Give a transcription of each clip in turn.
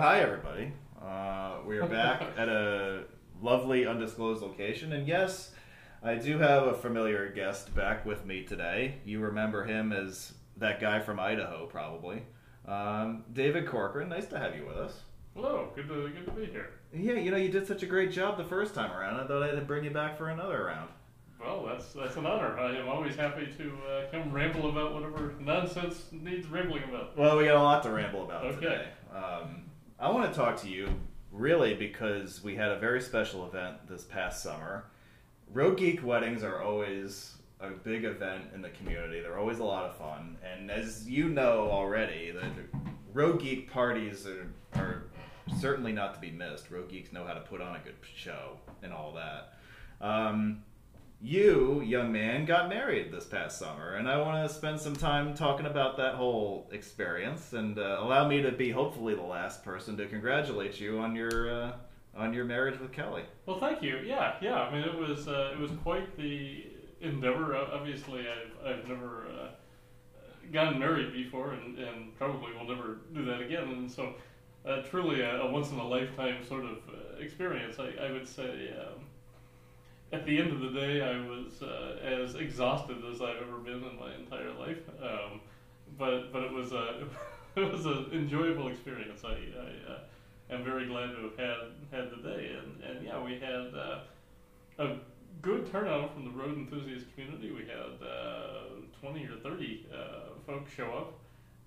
hi, everybody. Uh, we are back at a lovely undisclosed location, and yes, I do have a familiar guest back with me today. You remember him as that guy from Idaho, probably. Um, David Corcoran. Nice to have you with us. Hello, good to good to be here. Yeah, you know you did such a great job the first time around. I thought I'd bring you back for another round. Well, that's that's an honor. I am always happy to uh, come ramble about whatever nonsense needs rambling about. Well, we got a lot to ramble about Okay. today. Um, I want to talk to you really because we had a very special event this past summer. Road Geek weddings are always a big event in the community. They're always a lot of fun, and as you know already, the Road Geek parties are, are certainly not to be missed. Road Geeks know how to put on a good show and all that. Um, you, young man, got married this past summer, and I want to spend some time talking about that whole experience and uh, allow me to be hopefully the last person to congratulate you on your uh, on your marriage with Kelly. Well, thank you. Yeah, yeah. I mean, it was uh, it was quite the endeavor. Obviously, I've I've never uh, gotten married before, and, and probably will never do that again. And so, uh, truly a, a once in a lifetime sort of uh, experience. I, I would say. Um, at the end of the day, I was uh, as exhausted as I've ever been in my entire life. Um, but but it was a it was an enjoyable experience. I, I uh, am very glad to have had had the day, and, and yeah, we had uh, a good turnout from the road enthusiast community. We had uh, twenty or thirty uh, folks show up,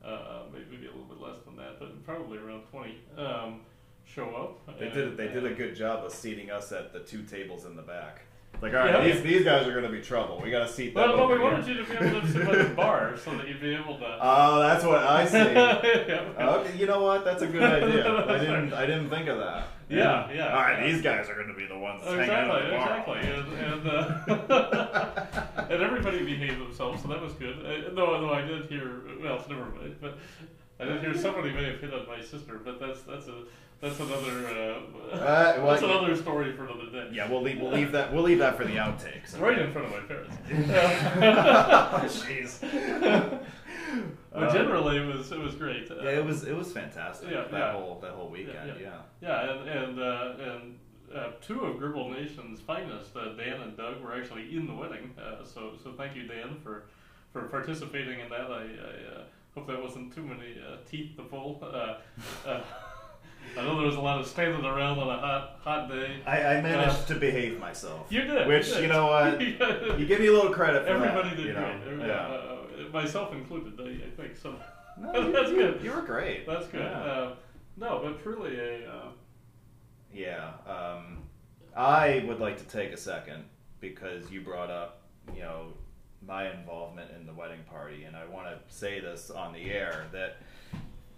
uh, maybe a little bit less than that, but probably around twenty. Um, show up. They and, did they did a good job of seating us at the two tables in the back. Like, all right, Yeah. these, these guys are going to be trouble. We got to seat them. Well, but we over wanted you to be able to sit by the bar so that you'd be able to. Oh, that's what I see. Okay, you know what? That's a good idea. I didn't. I didn't think of that. Yeah, yeah, All right, yeah. these guys are going to be the ones hanging Exactly, out at the bar. exactly, and and, uh, and everybody behaved themselves, so that was good. Uh, no, no, I did hear. Well, never mind. But I did hear somebody may have hit on my sister, but that's that's a that's another uh, Uh, well, that's another story for another day. Yeah, we'll leave. We'll leave that. We'll leave that for the outtakes. right in front of my parents. Jeez. but Uh, generally, it was it was great. Uh, Yeah, it was. It was fantastic. Yeah, that yeah. whole that whole weekend. Yeah, Yeah. Yeah, and and uh, and uh, two of Gribble Nation's finest, uh, Dan and Doug, were actually in the wedding. Uh, so so thank you, Dan, for for participating in that. I, I uh, hope that wasn't too many uh, teeth to pull. Uh, uh, I know there was a lot of standing around on a hot hot day. I, I managed to behave myself. You did, Which you, did. you know what? You give me a little credit for Everybody that. did you know? great. Every- Yeah. uh, myself included, I, I think. So No, you, That's you- good. You were great. that's good. Yeah. Uh, no, but truly a. Uh, Yeah. Um, I would like to take a second because you brought up, you know, my involvement in the wedding party, and I want to say this on the air that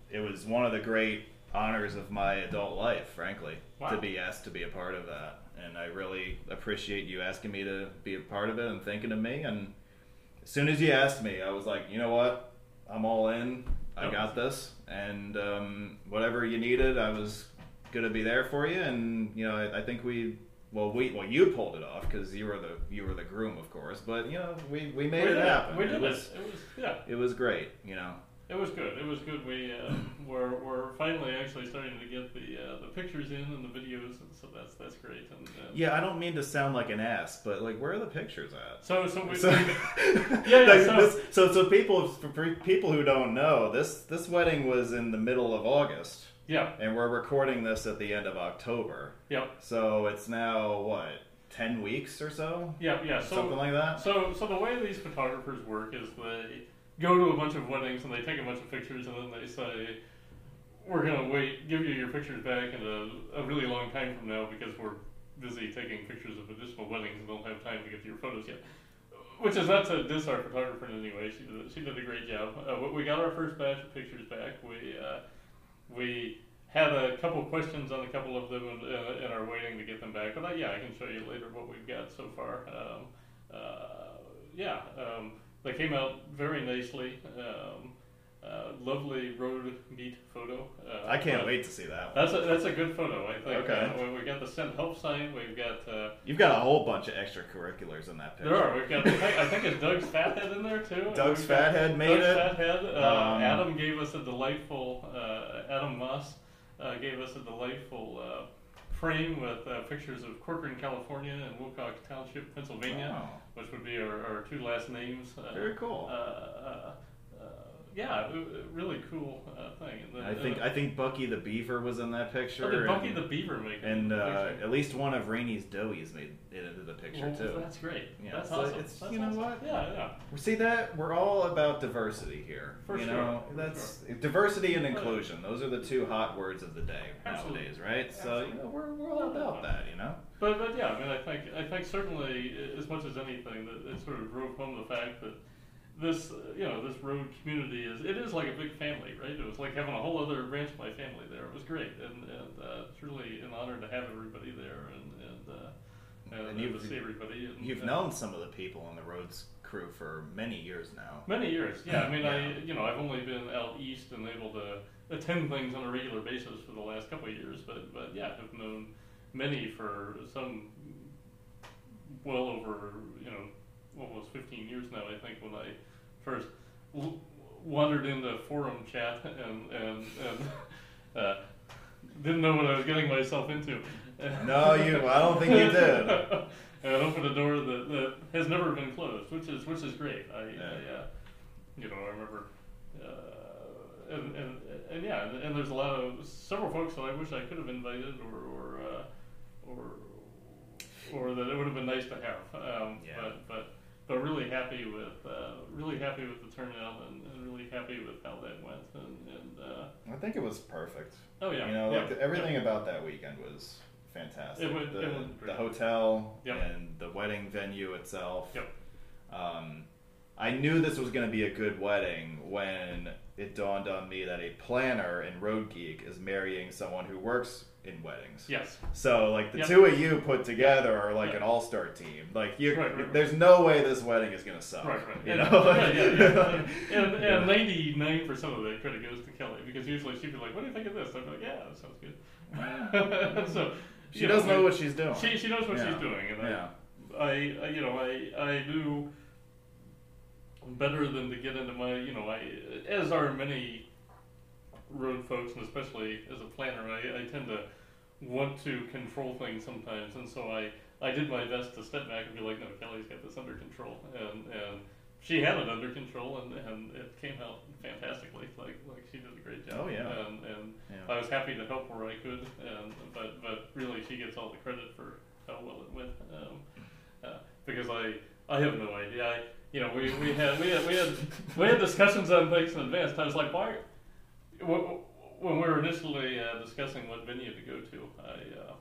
it was one of the great honors of my adult life, frankly, Wow. to be asked to be a part of that. And I really appreciate you asking me to be a part of it and thinking of me. And as soon as you asked me, I was like, you know what? I'm all in. I got this. And um, whatever you needed, I was gonna be there for you. And you know, I, I think we, well, we, well, you pulled it off because you were the you were the groom, of course. But you know, we we made we it happen. We did it was it. It was yeah. it was great. You know. It was good. It was good. We uh, we're, we're finally actually starting to get the uh, the pictures in and the videos, and so that's that's great. And, uh, Yeah, I don't mean to sound like an ass, but like, where are the pictures at? So so we, So, we yeah, like, so- this- so so people for people who don't know this this wedding was in the middle of August, yeah and we're recording this at the end of October. yeah So it's now what ten weeks or so, yeah yeah. So something like that. so so the way these photographers work is they go to a bunch of weddings and they take a bunch of pictures and then they say. We're gonna wait, give you your pictures back in a, a really long time from now because we're busy taking pictures of additional weddings and don't have time to get to your photos yet. Which is not to diss our photographer in any way. She did, she did a great job. Uh, we- got our first batch of pictures back. We uh, we had a couple questions on a couple of them and, and are waiting to get them back. But uh, yeah, I can show you later what we've got so far. Um, uh, yeah, um, they came out very nicely. Um, uh, lovely road meet photo. Uh, I can't wait to see that one. That's a, that's a good photo. I think. Okay. Uh, we- got the send help sign. We've got. Uh, You've got a whole bunch of extracurriculars in that picture. there are. We've got. I think, it's Doug's fathead in there too. Doug's We've got fathead made Doug's it. fathead. Uh, Um, Adam gave us a delightful. Uh, Adam Moss uh, gave us a delightful uh, frame with uh, pictures of Corcoran, California, and Wilcox Township, Pennsylvania, Oh, which would be our, our two last names. Uh, very cool. uh, uh, uh, yeah, really cool uh, thing. Then, I think I think Bucky the Beaver was in that picture. oh, did Bucky and, the Beaver make it? and uh, at least one of Rainey's doughies made it into the picture Well, too. That's great. Yeah, that's so awesome. it's- That's you know awesome. what? Yeah, yeah. We see that we're all about diversity here. For you sure, know, that's diversity and inclusion. Those are the two hot words of the day Absolutely. nowadays, right? So you know, we're, we're all about that. You know. But but yeah, I mean, I think I think certainly as much as anything that it sort of drove home the fact that this you know this road community is it is like a big family, right? It was like having a whole other branch of my family there. It was great, and and uh, it's really an honor to have everybody there and and. Uh, and, And you've- to see everybody. And, You've uh, known some of the people on the roads crew for many years now. Many years, yeah. I mean, I you know I've only been out east and able to attend things on a regular basis for the last couple of years, but but yeah, I've known many for some well over you know almost 15 years now. I think when I first w- wandered into forum chat and and and uh, didn't know what I was getting myself into. No, you- I don't think you did. and opened a door that, that has never been closed, which is which is great. I, Yeah. I uh, you know, I remember, uh, and, and and yeah, and, and there's a lot of several folks that I wish I could have invited, or or uh, or or that it would have been nice to have. Um, Yeah. But but but really happy with uh, really happy with the turnout, and, and really happy with how that went, and and uh, I think it was perfect. oh yeah, You know, yeah, like the, everything about that weekend was fantastic. It went- the, it went the hotel Yep. and the wedding venue itself. Yep. Um, I knew this was going to be a good wedding when it dawned on me that a planner in Road Geek is marrying someone who works in weddings. Yes. So, like the Yep. two of you put together are like Yeah. an all-star team. Like you, Right, right, right. there's no way this wedding is going to suck. Right, right. You and, know, yeah, yeah, yeah. And, and ninety-nine percent of the credit goes to Kelly because usually she'd be like, "What do you think of this?" I'd be like, "Yeah, that sounds good." so she does know, know what she's doing. She she knows what she's doing, and yeah. I, I, I you know I I do better than to get into my you know I as are many road folks and especially as a planner I, I tend to want to control things sometimes. And so I I did my best to step back and be like no Kelly's got this under control. And and she had it under control and, and it came out fantastically. Like like she did a great job. Oh, yeah. and and Yeah. I was happy to help where I could and but but really she gets all the credit for how well it went. Um, uh, because I I have no idea. I you know we, we had we had we had we had discussions on things in advance I was like why when we were initially uh, discussing what venue to go to I uh,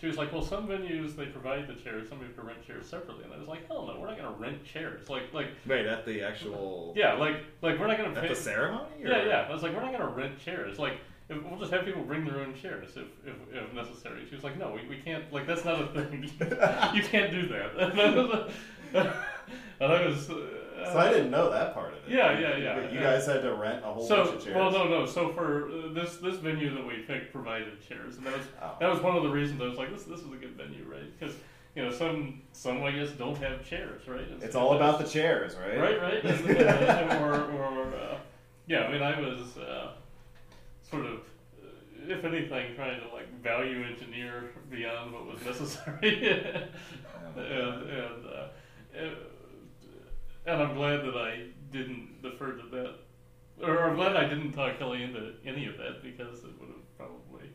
she was like, well, some venues they provide the chairs, some to rent chairs separately, and I was like, hell no, we're not gonna rent chairs. Like, like, Wait, at the actual yeah, like, like we're not gonna at pay. the ceremony? or- Yeah, yeah. I was like, we're not gonna rent chairs. Like, if, we'll just have people bring their own chairs if, if, if necessary. She was like, no, we, we can't. Like, that's not a thing. you can't do that. and I was. Uh, So I didn't know that part of it. Yeah, yeah, yeah. You guys had to rent a whole So, bunch of chairs. well, no, no. So for uh, this this venue that we picked provided chairs, and that was Oh. that was one of the reasons I was like, this this is a good venue, right? Because you know some some I guess don't have chairs, right? And It's all about the chairs, right? right, right, and, or or uh, yeah. I mean, I was uh, sort of, uh, if anything, trying to like value engineer beyond what was necessary, and and, uh, and I'm glad that I didn't defer to that, or I'm glad I didn't talk Kelly into any of that because it would have probably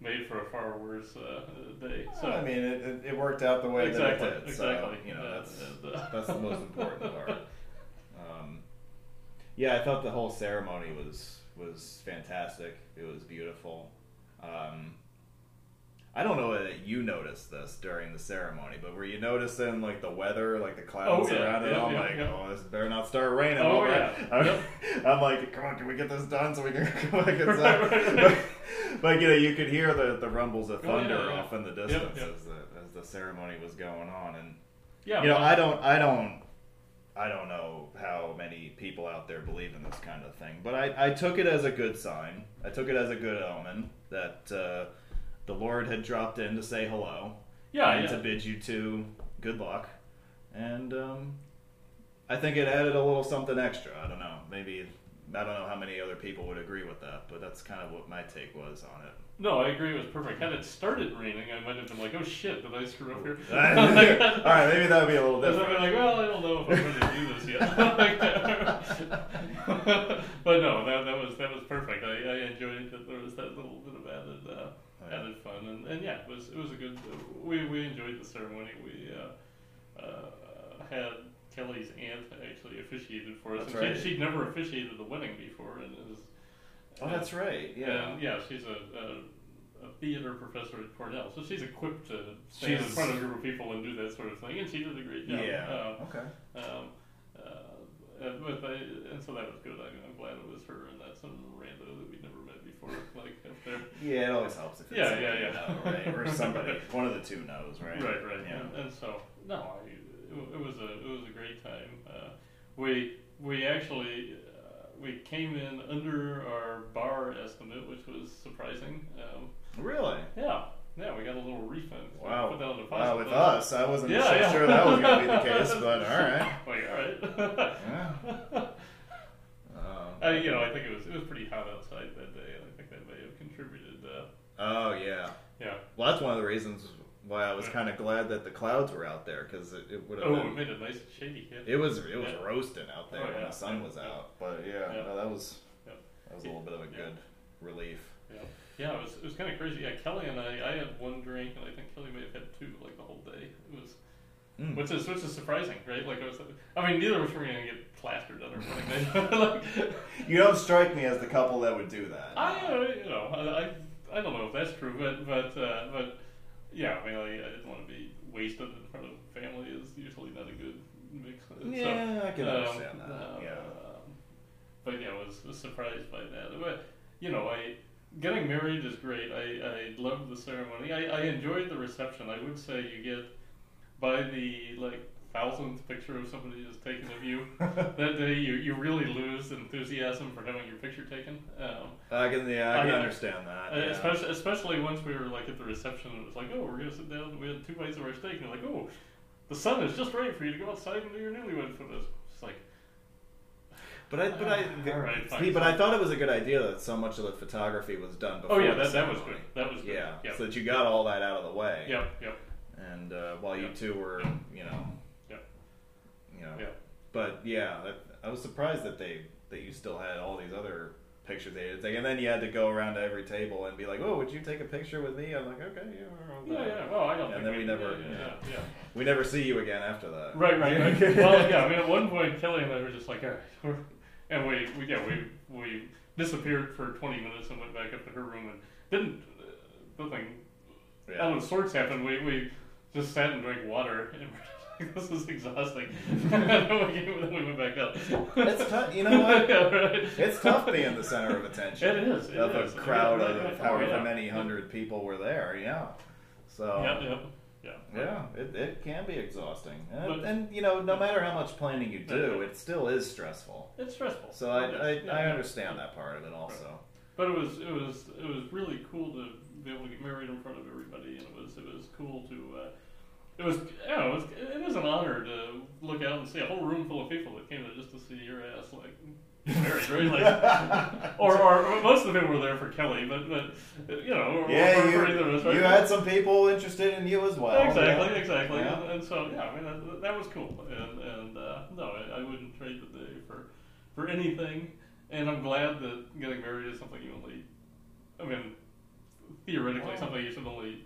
made for a far worse uh, day. So I mean, it, it, it worked out the way exactly, that it did. exactly. So, you know, Uh, that's uh, that's the most important part. Um, yeah, I thought the whole ceremony was was fantastic. It was beautiful. Um, I don't know that you noticed this during the ceremony, but were you noticing like the weather, like the clouds Oh, yeah, around it? yeah, I'm yeah, like, yeah. oh, this better not start raining. Oh, yeah. I'm, Yep. I'm like, come on, can we get this done so we can go back inside? Right, right, but, but you know, you could hear the, the rumbles of Oh, thunder yeah. off in the distance yep. as the as the ceremony was going on, and yeah, you know, I don't, I don't, I don't know how many people out there believe in this kind of thing. But I, I took it as a good sign. I took it as a good omen that uh, the Lord had dropped in to say hello Yeah, and yeah. to bid you two good luck. And um, I think it added a little something extra. I don't know. Maybe I don't know how many other people would agree with that, but that's kind of what my take was on it. No, I agree. It was perfect. Had it started raining, I might have been like, "Oh shit, did I screw up here?" All right, maybe that would be a little different. been like, well, I don't know if I'm ready to do this yet. but no, that, that was that was perfect. I, I enjoyed that there was that little bit of added uh, Oh, yeah. Added fun, and, and yeah, it was it was a good. We we enjoyed the ceremony. We uh, uh, had Kelly's aunt actually officiated for us. That's and right. she, she'd never officiated a wedding before, and it was. Oh, that's right. Yeah. And, yeah, she's a, a, a theater professor at Cornell, so she's equipped to stand in front of a group of people and do that sort of thing, and she did a great job. Yeah. Uh, okay. um, uh, and, but I, and so that was good. I, I'm glad it was her and that's some rando that we'd never met before. Like up there. Yeah, it always helps if it's Yeah, somebody yeah, you yeah. know, right? Or somebody, one of the two knows, right? Right, right. Yeah. And, and so no, I, it, it was a it was a great time. Uh, we we actually uh, we came in under our bar estimate, which was surprising. Um, Really? yeah, yeah, we got a little refund. So we Wow. Put down a deposit. Wow, with But- us, I wasn't Yeah, so yeah. sure that was going to be the case, but all right. Like, all right. Yeah. Um, I, you know, I think it was it was pretty hot outside that day, and I think that may have contributed. Uh, oh yeah. yeah. Well, that's one of the reasons why I was kind of glad that the clouds were out there because it, it would have Oh, it made it nice and shady. Yeah. It was it was Yeah. roasting out there Oh, when the sun yeah, was yeah. out. But yeah, Yeah. no, that was Yeah. that was a little bit of a Yeah. good relief. Yeah, yeah, it was it was kind of crazy. Yeah, Kelly and I, I had one drink, and I think Kelly may have had two, like the whole day. It was, Mm. which is which is surprising, right? Like I was, I mean, neither of us were gonna get plastered on our wedding night. like, You don't strike me as the couple that would do that. I, uh, you know, I, I, I don't know if that's true, but but uh, but yeah, I mean, I, I didn't want to be wasted in front of family. Is usually not a good mix. So, yeah, I can um, understand that. uh, yeah. um, but yeah, I was, was surprised by that. But you know, I getting married is great. I I love the ceremony. I, I enjoyed the reception. I would say you get by the like thousandth picture of somebody just taken of you that day, you you really lose enthusiasm for having your picture taken. Um, I can yeah, I can understand that. uh, yeah. Especially, especially once we were like at the reception, and it was like, oh, we're gonna sit down. We had two bites of our steak, and you're like, oh, the sun is just right for you to go outside and do your newlywed photos. It's like, But I, but I, All right, see, but I thought it was a good idea that so much of the photography was done before. oh yeah, that, that was good. That was good. Yeah, Yep. so that you got all that out of the way. Yep. Yep. And uh, while you Yep. two were, you know, Yep. you know, Yep. but yeah, that, I was surprised that they that you still had all these other pictures they had to take, and then you had to go around to every table and be like, "Oh, would you take a picture with me?" I'm like, "Okay, yeah." Yeah. Yeah. Well, I don't And think then we never- Yeah. yeah. Yeah. yeah. We never see you again after that. Right. Right. Right. well, yeah. I mean, at one point, Kelly and I were just like, all right, we're, and we, we, yeah, we, we disappeared for 20 minutes and went back up to her room and didn't uh, nothing Yeah. out of sorts happened. We, we just sat and drank water, and like, this is exhausting. then we, came- then we went back up. It's tough. You know what? yeah, right. It's tough being the center of attention. It is. It of is. a crowd Yeah, of yeah. however Oh, yeah. many hundred people were there. Yeah. So. Yeah, yeah, yeah. Yeah, it, it can be exhausting, and, But- and you know, no matter how much planning you do, it still is stressful. It's stressful. So I, I. I understand that part of it also. But it was it was it was really cool to be able to get married in front of everybody, and it was it was cool to. Uh, it was, you know, it, was, it is an honor to look out and see a whole room full of people that came there just to see your ass, like, married, right? Like, or, or most of the people were there for Kelly, but, but you know, or, Yeah, you, for either of us, right? you had some people interested in you as well. exactly, yeah. exactly, Yeah. and, and so yeah, I mean that, that was cool, and and uh, no, I, I wouldn't trade the day for for anything, and I'm glad that getting married is something you only, I mean, theoretically Well, something you should only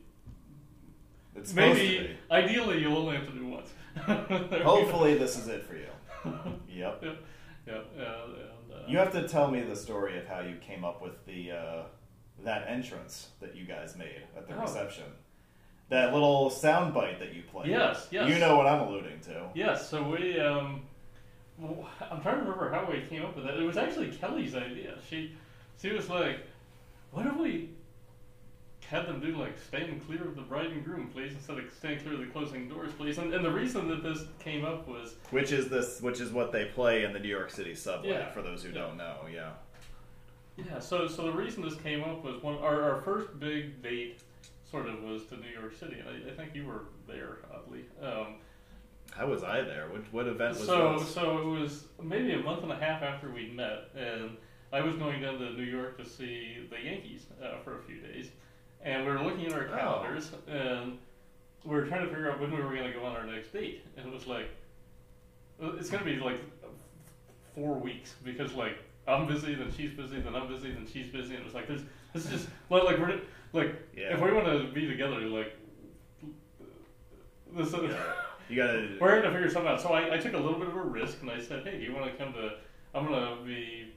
It's maybe to be. ideally you'll only have to do once. There we go. Hopefully, this is it for you. Yep. yeah, yeah, and, and, uh, You have to tell me the story of how you came up with the uh, that entrance that you guys made at the Oh. reception. That little sound bite that you played. Yes, yes. You know what I'm alluding to. Yes, so we, um, w- I'm trying to remember how we came up with that. It was actually Kelly's idea. She, she was like, "What if we had them do like stand clear of the bride and groom, please, instead of stand clear of the closing doors, please. And, and the reason that this came up was Which is this? Which is what they play in the New York City subway. Yeah. For those who Yeah. don't know, yeah. yeah. So so the reason this came up was one our, our first big date sort of was to New York City, I, I think you were there oddly. Um, How was I there? What what event was so this? so it was maybe a month and a half after we met, and I was going down to New York to see the Yankees uh, for a few days, and we were looking at our Oh. calendars, and we were trying to figure out when we were going to go on our next date, and it was like uh, it's going to be like four weeks because like I'm busy, then she's busy, then I'm busy, then she's busy, and it was like there's this is just like like we're like Yeah. if we want to be together like this. You gotta. We're going to figure something out. So I, I took a little bit of a risk and I said, hey, do you want to come to? I'm going to be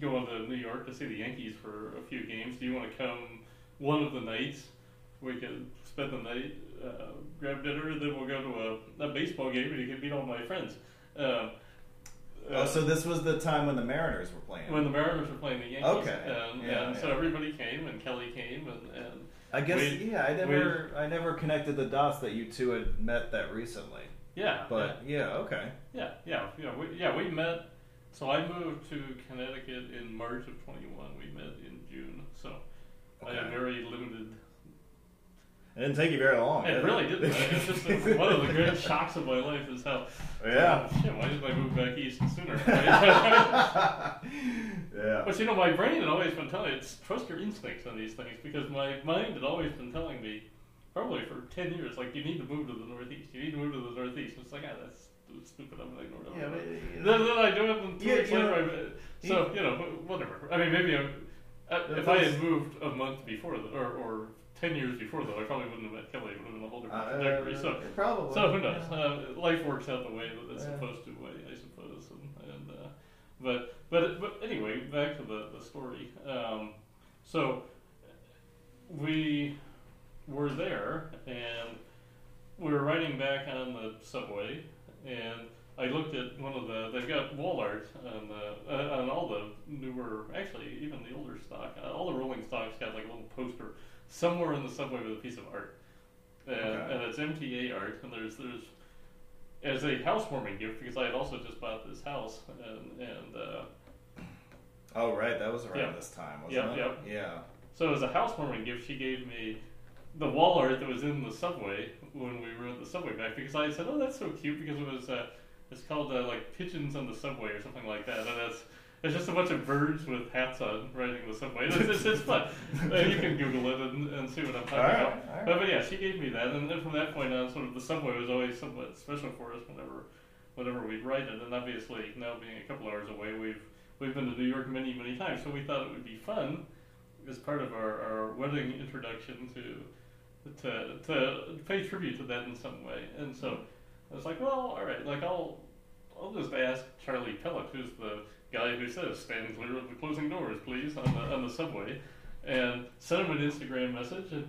going to New York to see the Yankees for a few games. Do you want to come one of the nights? We could spend the night, uh, grab dinner, and then we'll go to a, a baseball game and you can meet all my friends. Um, Oh, so this was the time when the Mariners were playing. when the Mariners were playing the Yankees, Okay. and, Yeah, and so everybody came, and Kelly came, and, and I guess we- yeah. I never I never connected the dots that you two had met that recently. yeah, But yeah, okay. Yeah, yeah, yeah. We, yeah, we met. So I moved to Connecticut in March of 21. We met in June. So I had very limited. It didn't take you very long. It did really didn't. It's just uh, one of the great shocks of my life is how. Yeah. uh, shit, why didn't I move back east sooner? yeah. but you know, my brain had always been telling me, it's trust your instincts on these things because my mind had always been telling me, probably for 10 years, like, you need to move to the Northeast. You need to move to the Northeast. It's like, ah, that's stupid. I'm to ignore that. Yeah, one." but, Then, then I do it, and two Yeah, weeks you later, know, I, so you know, whatever. I mean, maybe I, uh, if I had moved a month before, the, or or ten years before, though, I probably wouldn't have met Kelly. It would have been a whole different Uh, trajectory. So, probably. so who knows? yeah. Uh, life works out the way that it's Yeah. supposed to, way I suppose. And, and uh, but but but anyway, back to the the story. Um, so we were there, and we were riding back on the subway, and I looked at one of the. They've got wall art on the uh, on all the newer, actually even the older stock. Uh, all the rolling stocks got like a little poster somewhere in the subway with a piece of art, and, Okay. and it's MTA art. And there's there's as a housewarming gift because I had also just bought this house, and and uh, Oh right, that was around this time, wasn't Yep, it? yep. Yeah. so as a housewarming gift, she gave me the wall art that was in the subway when we were at the subway back because I said, "Oh, that's so cute," because it was uh, it's called uh, like pigeons on the subway or something like that, and it's it's just a bunch of birds with hats on riding the subway. It's, it's, it's fun. Uh, you can Google it and, and see what I'm talking right, about. right. But, but yeah, she gave me that, and then from that point on, sort of the subway was always somewhat special for us whenever whenever we'd ride it, and obviously now being a couple hours away, we've we've been to New York many many times, so we thought it would be fun as part of our, our wedding introduction to to to pay tribute to that in some way. And so I was like, well, all right, like I'll I'll just ask Charlie Pellett, who's the guy who says stand clear of the closing doors, please, on the on the subway, and send him an Instagram message, and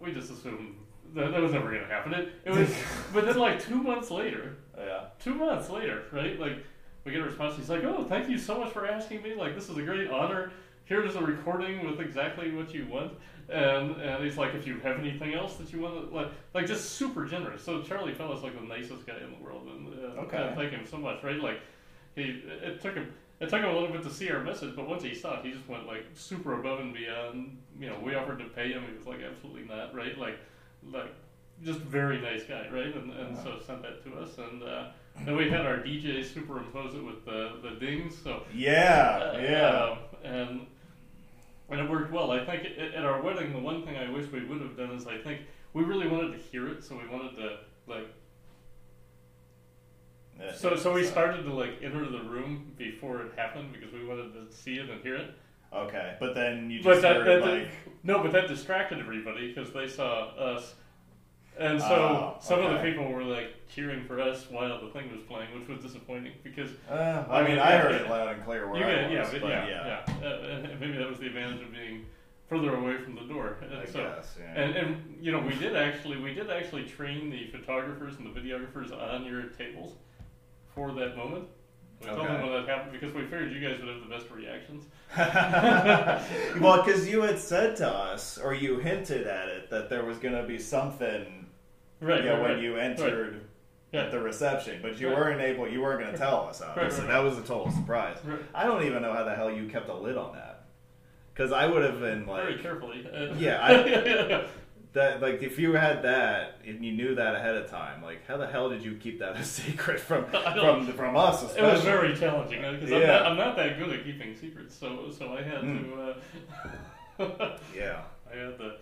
we just assumed that that was never going to happen. It, it was, but then like two months later, Yeah. two months later, right? Like we get a response. He's like, "Oh, thank you so much for asking me. Like this is a great honor. Here's a recording with exactly what you want." And and he's like, "If you have anything else that you want, to, like like just super generous." So Charlie Pellett's like the nicest guy in the world, and uh, Okay. and thank him so much, right? Like he it took him. It took him a little bit to see our message, but once he saw it, he just went like super above and beyond. You know, we offered to pay him. He was like, absolutely not, right? Like, like just very nice guy, right? And, and so sent that to us, and uh, then we had our DJ superimpose it with the the dings. So Yeah. uh, Yeah. um, and and it worked well. I think at, at our wedding, the one thing I wish we would have done is I think we really wanted to hear it, so we wanted to like. So so we so- uh, started to like enter the room before it happened because we wanted to see it and hear it. Okay, but then you But just that, heard that, like. no, but that distracted everybody because they saw us, and so Oh, some of the people were like cheering for us while the thing was playing, which was disappointing because Uh, I mean, Yeah, I heard yeah. it loud and clear where you I was, yeah, but yeah, yeah, yeah, Uh, and and maybe that was the advantage of being further away from the door. And I so, guess. Yeah. and and you know, we did actually we did actually train the photographers and the videographers on your tables for that moment. We told them when that happened because we figured you guys would have the best reactions. well, because you had said to us, or you hinted at it, that there was going to be something, Right. you know, right, when right. you entered Yeah. at the reception, but you weren't able, you weren't going to tell us, obviously. That was a total surprise. I don't even know how the hell you kept a lid on that. Because I would have been like. Very carefully. Yeah, I- that like if you had that and you knew that ahead of time, like how the hell did you keep that a secret from from from us? It Especially? was very challenging because I'm, not, I'm not that good at keeping secrets, so so I had Mm. to uh, yeah. I had to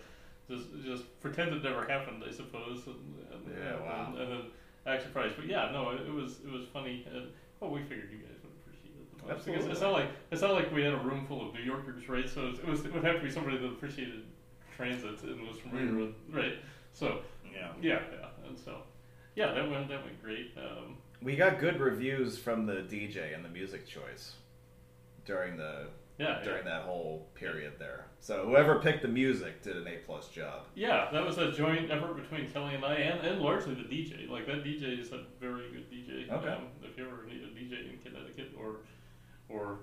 just just pretend it never happened, I suppose. And, and, Yeah, wow. And, and then act surprised, but yeah, no, it, it was it was funny. And, well, we figured you guys would appreciate it. the most, Absolutely. It's not like it's not like we had a room full of New Yorkers, right? So it was it would have to be somebody that appreciated transit and was familiar Mm. with right. So Yeah. yeah, yeah, and so yeah, that went that went great. Um, We got good reviews from the DJ and the music choice during the yeah, yeah. during that whole period there. So whoever picked the music did an A plus job. Yeah, that was a joint effort between Kelly and I, and, and largely the DJ. Like that DJ is a very good DJ. Okay. Um, if you ever need a DJ in Connecticut or or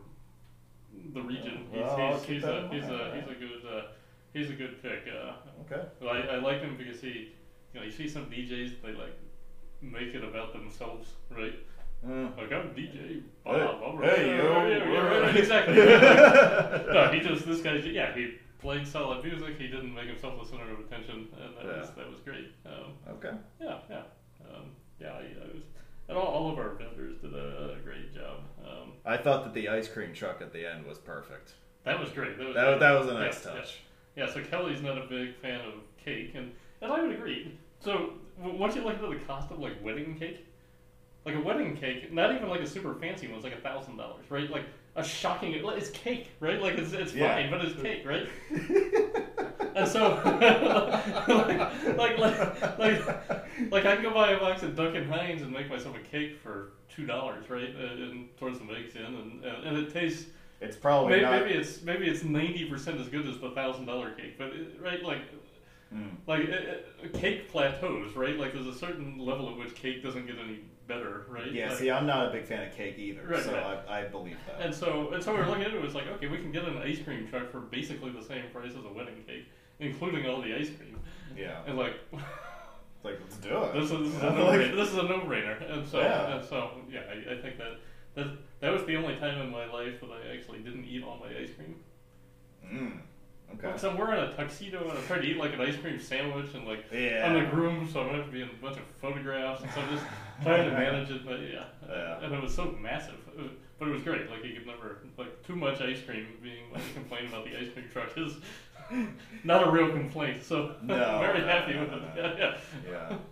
the region, Yeah, well, he's, keep he's, a he's a he's a good uh, he's a good pick. Uh, Okay. I, I like him because he, you know, you see some DJs they like make it about themselves, right? Mm. Like I'm DJ Bob. Hey, all hey, yo, yeah, yeah, yeah, right, exactly. no, he just this guy. Yeah, he played solid music. He didn't make himself the center of attention, and that was that was great. Um, Okay. yeah, yeah, um, yeah. I, I was, and all, all of our vendors did a, a great job. Um, I thought that the ice cream truck at the end was perfect. that was great. That was That, that was a nice Yeah, yeah. touch. Yeah, so Kelly's not a big fan of cake, and, and I would agree. So once you look at the cost of like wedding cake, like a wedding cake, not even like a super fancy one, it's like a thousand dollars, right? Like a shocking, it's cake, right? Like it's it's Yeah. fine, but it's cake, right? and so, like, like, like, like, like, I can go buy a box of Duncan Hines and make myself a cake for two dollars, right? And, and throw some eggs in, and, and, and it tastes It's probably maybe, not. maybe it's maybe it's ninety percent as good as the thousand dollar cake, but it, right, like Mm. like it, it, cake plateaus, right? Like there's a certain level at which cake doesn't get any better, right? Yeah, Like- see, I'm not a big fan of cake either, Right, so right. I, I believe that. and so and so we were looking at it, it was like, okay, we can get an ice cream truck for basically the same price as a wedding cake, including all the ice cream. yeah, And like it's like let's do it. this is, this is a know, no like- brainer. This is a no brainer. And so Yeah. and so yeah, I, I think that that that was the only time in my life that I actually didn't eat all my ice cream. Mm, okay. Because I'm wearing a tuxedo and I'm trying to eat like an ice cream sandwich and like Yeah. I'm the groom, so I'm gonna have to be in a bunch of photographs, and so I'm just trying to manage it. But yeah, Yeah. and it was so massive, It was- but it was great. Like you could never like too much ice cream being like a complaint about the ice cream truck is not a real complaint. So No, very no, happy no, with it. no. Yeah,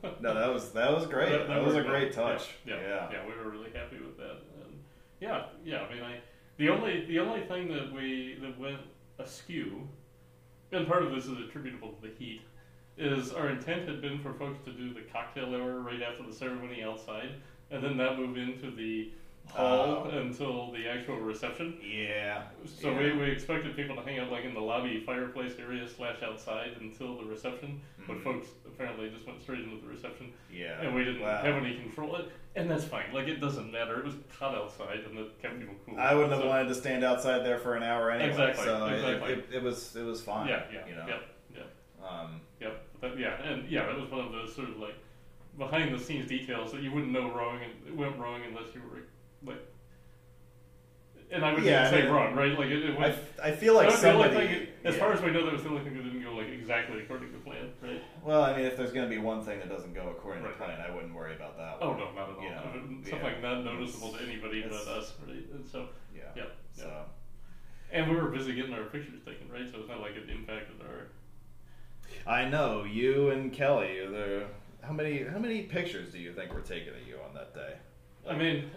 Yeah. No, that was that was great. That, was a worked well. great touch. Yeah, yeah, yeah. yeah, we were really happy with that. And yeah, yeah. I mean, I the only the only thing that we that went askew, and part of this is attributable to the heat, is our intent had been for folks to do the cocktail hour right after the ceremony outside, and then not move into the hall Oh. until the actual reception. Yeah. So yeah. we, we expected people to hang out like in the lobby fireplace area slash outside until the reception, but Mhm. folks apparently just went straight into the reception Yeah. and we didn't Wow. have any control. And that's fine. Like it doesn't matter. It was hot outside, and it kept people cool. I wouldn't have wanted to stand outside there for an hour anyway. Exactly, So it- exactly. It, it, was it was fine. Yeah, yeah, You know. yep, yep, Um. But yeah, and yeah, that was one of those sort of like behind the scenes details that you wouldn't know wrong and it went wrong unless you were like. And I would Yeah, I say mean, wr't, right? Like it, it I, went. I feel like that was the only thing, as yeah. far as we know, that was the only thing that didn't go like exactly according to plan, right? Well, I mean, if there's going to be one thing that doesn't go according Right. to plan, I wouldn't worry about that. Oh one. no, not at all. You know, Something yeah. not noticeable to anybody but us, right? And so, Yeah. yeah, yeah. So. And we were busy getting our pictures taken, right? So it's not like it impacted our. I know you and Kelly. The how many how many pictures do you think were taken of you on that day? I mean,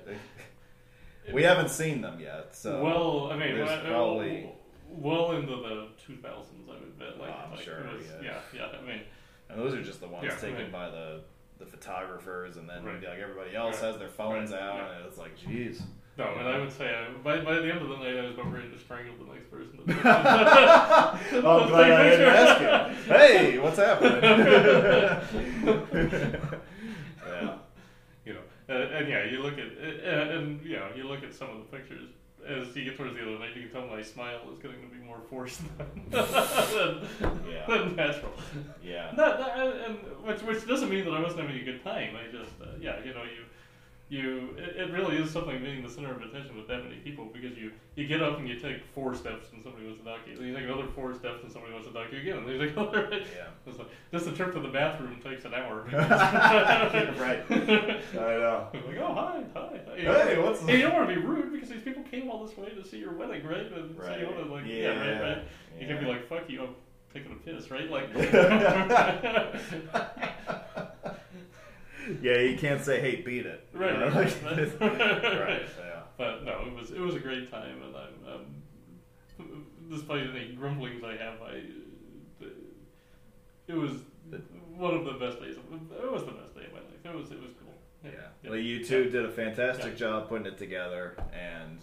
We haven't seen them yet, so well, I mean, there's well, probably well into the 2000s, I would bet. Like, Oh, I'm like sure, was, yeah. yeah, yeah. I mean, and those are just the ones Yeah, taken right. by the the photographers, and then Right. like everybody else Right. has their phones Right. out, Yeah. and it's like, jeez. No, and I would say uh, by by the end of the night, I was about ready to strangle the next person. oh, I'm glad I didn't ask you. Hey, what's happening? yeah. you know, Uh, and yeah, you look at and, and you know you look at some of the pictures as you get towards the other night, you can tell my smile is getting to be more forced than, than, Yeah. than natural. Yeah. Not, not, and which which doesn't mean that I wasn't having a good time. I just uh, yeah, you know you. You, it, it really is something being the center of attention with that many people because you, you get up and you take four steps and somebody wants to knock you. Then you take another four steps and somebody wants to knock you again. And then you take another. Yeah. It's like, just the trip to the bathroom takes an hour. right. I know. like, oh, hi, hi. hi. You Hey, know, what's and you don't want to be rude because these people came all this way to see your wedding, right? And so Right. you want to, like, yeah, Yeah. right, right. You can be like, fuck you, I'm taking a piss, right? Like, yeah, you can't say, "Hey, beat it." You Right, know, right, right. right. Yeah. but no, it was it was a great time, and I'm, um, despite any grumblings I have, I it was one of the best days. It was the best day of my life. It was it was cool. Yeah. Well, you two did a fantastic job putting it together, and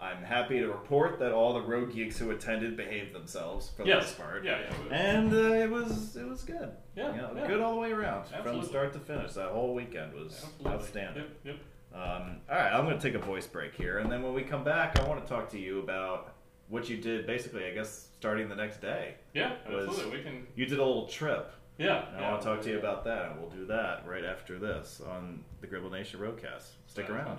I'm happy to report that all the road geeks who attended behaved themselves for the Yes. most part. Yeah, yeah. And uh, it was it was good. Yeah, You know, yeah. good all the way around, from start to finish. That whole weekend was Absolutely. outstanding. Yep, yep. Um, all right, I'm going to take a voice break here, and then when we come back, I want to talk to you about what you did. Basically, I guess starting the next day, Yeah, Was- absolutely. We can. you did a little trip. Yeah. And yeah. I want to talk to you about that, and we'll do that right after this on the Gribble Nation Roadcast. Stick Sounds around.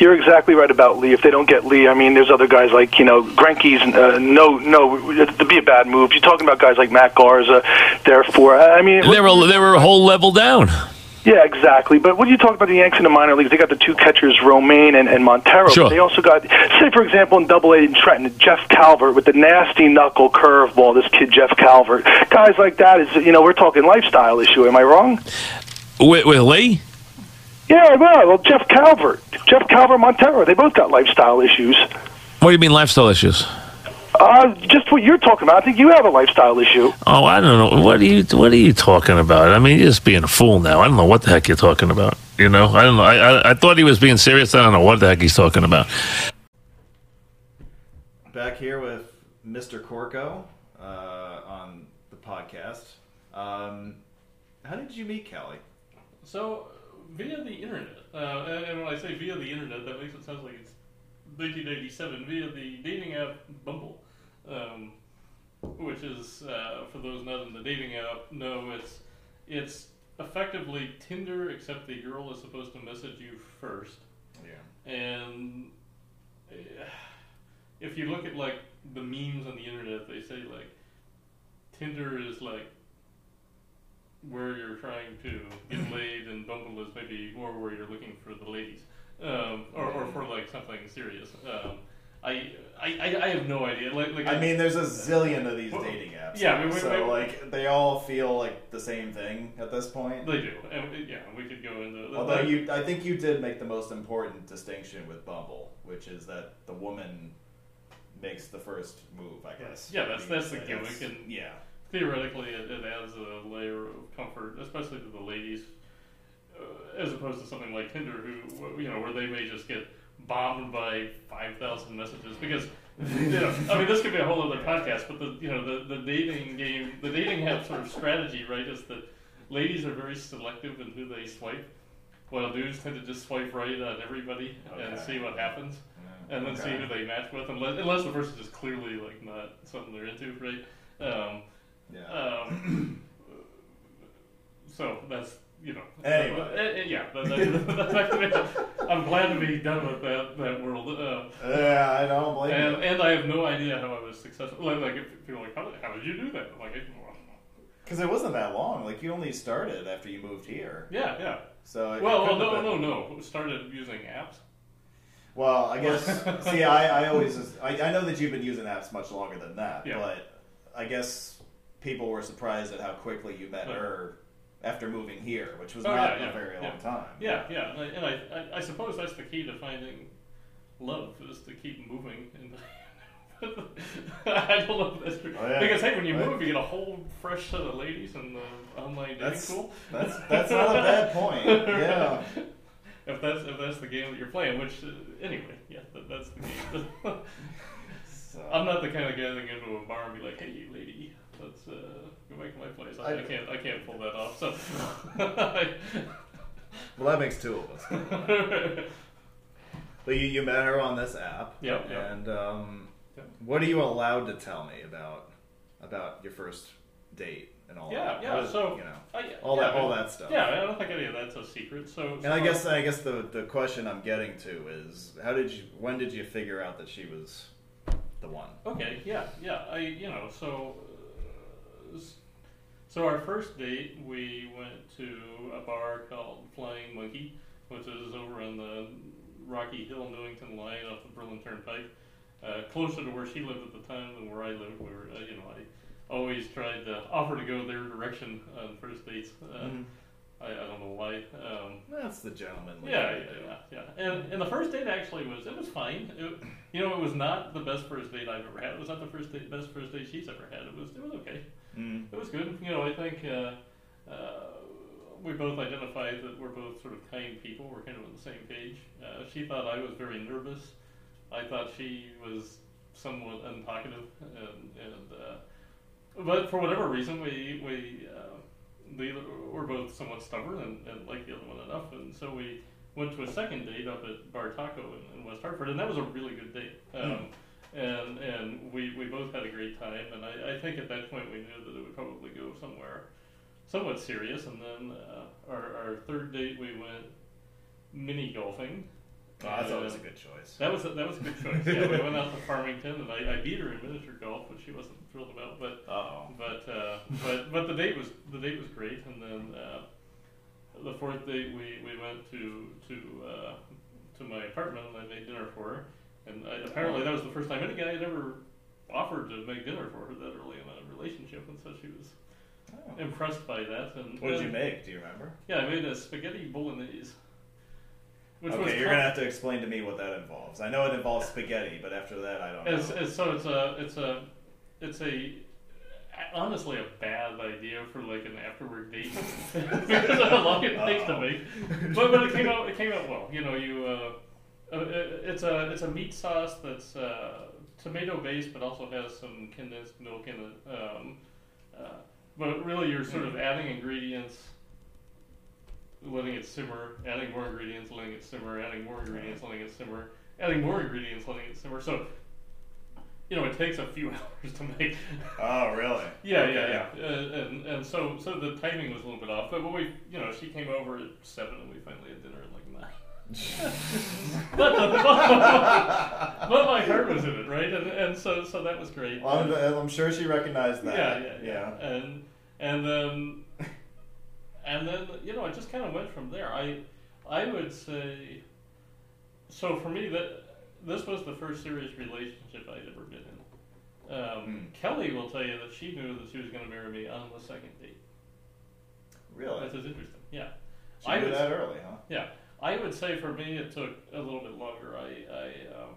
You're exactly right about Lee. If they don't get Lee, I mean, there's other guys like you know Greinke's. Uh, no, no, it'd be a bad move. You're talking about guys like Matt Garza. Therefore, I mean, They were they were a whole level down. yeah, exactly. But when you talk about the Yanks in the minor leagues, they got the two catchers, Romine and, and Montero. Sure. They also got, say, for example, in Double A in Trenton, Jeff Calvert with the nasty knuckle curveball. This kid, Jeff Calvert. Guys like that is, you know, we're talking lifestyle issue. Am I wrong? With, with Lee, Yeah, well, well, Jeff Calvert, Jeff Calvert, Montero. They both got lifestyle issues. what do you mean lifestyle issues? Uh, just what you're talking about. I think you have a lifestyle issue. Oh, I don't know. What are you What are you talking about? I mean, you're just being a fool now. I don't know what the heck you're talking about. You know, I don't know. I I, I thought he was being serious. I don't know what the heck he's talking about. Back here with Mr. Corco uh, on the podcast. Um, how did you meet Kelly? So, via the internet, uh, and, and when I say via the internet, that makes it sound like it's 1987, via the dating app Bumble, um, which is, uh, for those not in the dating app, no, it's it's effectively Tinder, except the girl is supposed to message you first. Yeah. And uh, if you look at like the memes on the internet, they say like Tinder is like where you're trying to get laid, and Bumble is maybe more where you're looking for the ladies, um, or, or for like something serious. Um, I, I I I have no idea. Like, like I mean, there's a zillion of these dating apps. Yeah, I mean, we- so we- like they all feel like the same thing at this point. they do, and yeah, we could go into. Although you, I think you did make the most important distinction with Bumble, which is that the woman makes the first move. I guess. Yeah, that's- that's the gimmick, and- yeah, theoretically it, it adds a layer of comfort, especially to the ladies, uh, as opposed to something like Tinder, who you know where they may just get bombed by five thousand messages because. You know, I mean, this could be a whole other podcast, but the you know the, the dating game, the dating app sort of strategy, right, is that ladies are very selective in who they swipe, while dudes tend to just swipe right on everybody and see what happens, and then see who they match with, unless, unless the person is clearly like not something they're into, right? Um, yeah. um, so that's you know. Anyway. uh, uh, yeah. That, that, I'm glad to be done with that that world. Uh, yeah, I don't blame and you. and I have no idea how I was successful. Like, like people are like, how, did- how did you do that? Like, Because it wasn't that long. Like you only started after you moved here. yeah, yeah. So it Well, well, couldn't no, have no, been- no. Started using apps. Well, I guess. see, I, I always I, I know that you've been using apps much longer than that, Yeah. but I guess people were surprised at how quickly you met her after moving here, which was Oh, not yeah, a yeah, very yeah. long time. Yeah, yeah. And I, and I, I, I suppose that's the key to finding love is to keep moving. And I don't know if that's true. Oh, yeah. Because hey, when you Right. move, you get a whole fresh set of ladies in the online dating That's pool. that's that's not a bad point. Yeah. If that's if that's the game that you're playing, which uh, anyway, yeah, that, that's the game. So, I'm not the kind of guy that can go to a bar and be like, "Hey, lady, let's uh, go back to my place." I, I I- can't I can't pull that off. So Well, that makes two of us. But you, you met her on this app. Yep, yep. And um, Yep. what are you allowed to tell me about about your first date and all Yeah, that? yeah, is- so- you know all yeah, that all that stuff. Yeah, I don't think any of that's a secret. So, And I guess I guess the the question I'm getting to is how did you when did you figure out that she was the one? Okay, yeah, yeah. I, you know, so, so our first date, we went to a bar called Flying Monkey, which is over on the Rocky Hill Newington line off the Berlin Turnpike, uh, closer to where she lived at the time than where I lived. We were, uh, you know, I always tried to offer to go their direction on first dates. Uh, Mhm. I, I don't know why. Um, That's the gentlemanly. yeah, yeah, yeah, yeah. And, and the first date actually was it was fine. It, you know, it was not the best first date I've ever had. It was not the first date, best first date she's ever had. It was it was okay. Mm. It was good. You know, I think uh, uh, we both identified that we're both sort of kind people. We're kind of on the same page. Uh, she thought I was very nervous. I thought she was somewhat untalkative, and and uh, but for whatever reason, we we uh, the were both somewhat stubborn and, and liked the other one enough, and so we went to a second date up at Bar Taco in, in West Hartford, and that was a really good date. Um, and and we, we both had a great time, and I, I think at that point we knew that it would probably go somewhere somewhat serious. And then uh, our, our third date we went mini golfing. Oh, that's always a good choice. That was a, that was a good choice. Yeah, we went out to Farmington, and I, I beat her in miniature golf, which she wasn't thrilled about. But Uh oh. but uh, but but the date was the date was great, and then uh, the fourth date we, we went to to uh, to my apartment and I made dinner for her, and I, apparently that was the first time any guy had ever offered to make dinner for her that early in a relationship, and so she was impressed by that. And What did you make? Do you remember? Yeah, I made a spaghetti bolognese. Which okay, was you're com- gonna have to explain to me what that involves. I know it involves spaghetti, but after that, I don't know. It's, it's, so it's a it's a it's a honestly a bad idea for like an afterward date because of how long it takes to make. But but it came out it came out well. You know you uh, it- it's a it's a meat sauce that's uh, tomato based but also has some condensed milk in it. Um, uh, but really you're sort of adding ingredients. Letting it simmer, adding more ingredients, letting it simmer, adding more ingredients, letting it simmer, adding more ingredients, letting it simmer. So, you know, it takes a few hours to make. oh, really? Yeah, Okay. yeah, yeah. Uh, and and so so the timing was a little bit off. But when we, you know, she came over at seven, and we finally had dinner at like nine. but, the, my heart was in it, right? And and so so that was great. Well, I'm, I'm sure she recognized that. Yeah, yeah, yeah. And and then and then you know I just kind of went from there. I I would say so for me that this was the first serious relationship I'd ever been in. Um, Hmm. Kelly will tell you that she knew that she was going to marry me on the second date. Really? That's interesting. Yeah. She I knew would- that early, huh? Yeah, I would say for me it took a little bit longer. I I um,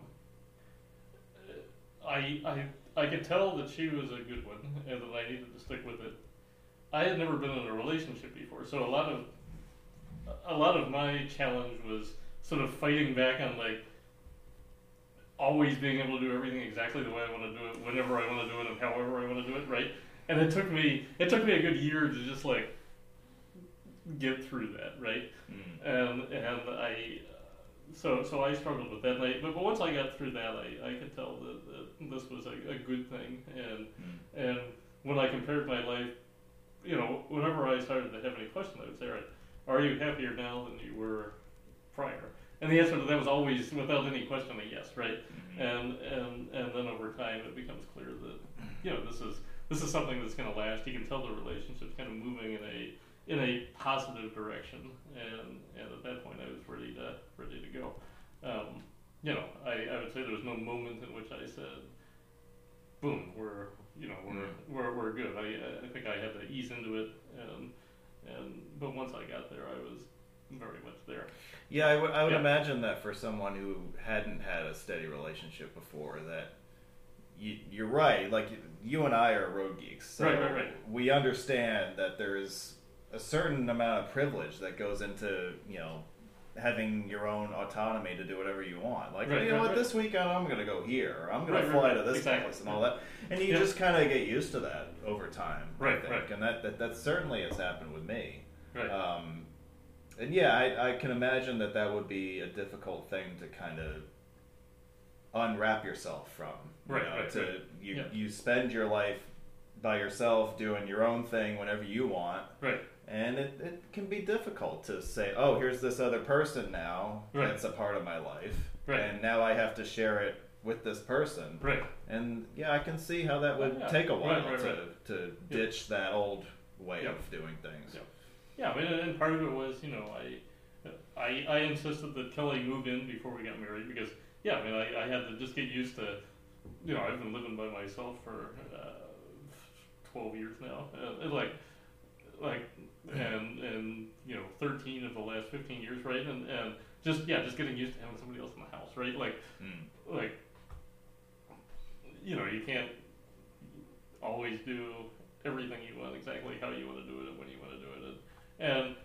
I I I could tell that she was a good one and that I needed to stick with it. I had never been in a relationship before, so a lot of a lot of my challenge was sort of fighting back on like always being able to do everything exactly the way I want to do it, whenever I want to do it, and however I want to do it, right? And it took me it took me a good year to just like get through that, right? Mm. and and I so so I struggled with that. I, but, but once I got through that, I, I could tell that, that this was a, a good thing. And Mm. and when I compared my life, you know, whenever I started to have any question, I would say, "Right, are you happier now than you were prior?" And the answer to that was always, without any question, a yes, right? Mhm. And and and then over time, it becomes clear that you know this is this is something that's going to last. You can tell the relationship's kind of moving in a in a positive direction, and and at that point, I was ready to ready to go. Um, you know, I, I would say there was no moment in which I said, "Boom, we're you know we're we're, we're good." I I think I had to ease into it, and and but once I got there, I was very much there. Yeah, I would- would Yeah. imagine that for someone who hadn't had a steady relationship before, that you, you're right. Like you and I are road geeks, so Right, right, right. we understand that there's a certain amount of privilege that goes into you know having your own autonomy to do whatever you want. Like, Right, you know right, what, right. this weekend I'm going to go here, or I'm going to fly to this Exactly. place, and all that. And you Yeah. just kind of get used to that over time, Right, right. And that, that that certainly has happened with me. Right. Um, and yeah, I, I can imagine that that would be a difficult thing to kind of unwrap yourself from. you Right, know, right, to you Yeah. you spend your life by yourself doing your own thing whenever you want. Right. And it, it can be difficult to say, oh, here's this other person now Right. that's a part of my life. Right. And now I have to share it with this person. Right. And yeah, I can see how that would Yeah. take a while Right, to, to Yeah. ditch that old way Yeah. of doing things. Yeah. Yeah, I mean, and part of it was, you know, I, I, I insisted that Kelly move in before we got married because, yeah, I mean, I, I had to just get used to, you know, I've been living by myself for uh, twelve years now, and like, like, and and you know, thirteen of the last fifteen years, right, and and just yeah, just getting used to having somebody else in the house, right, like, Mm. like, you know, you can't always do everything you want exactly how you want to do it and when you want to do it. And,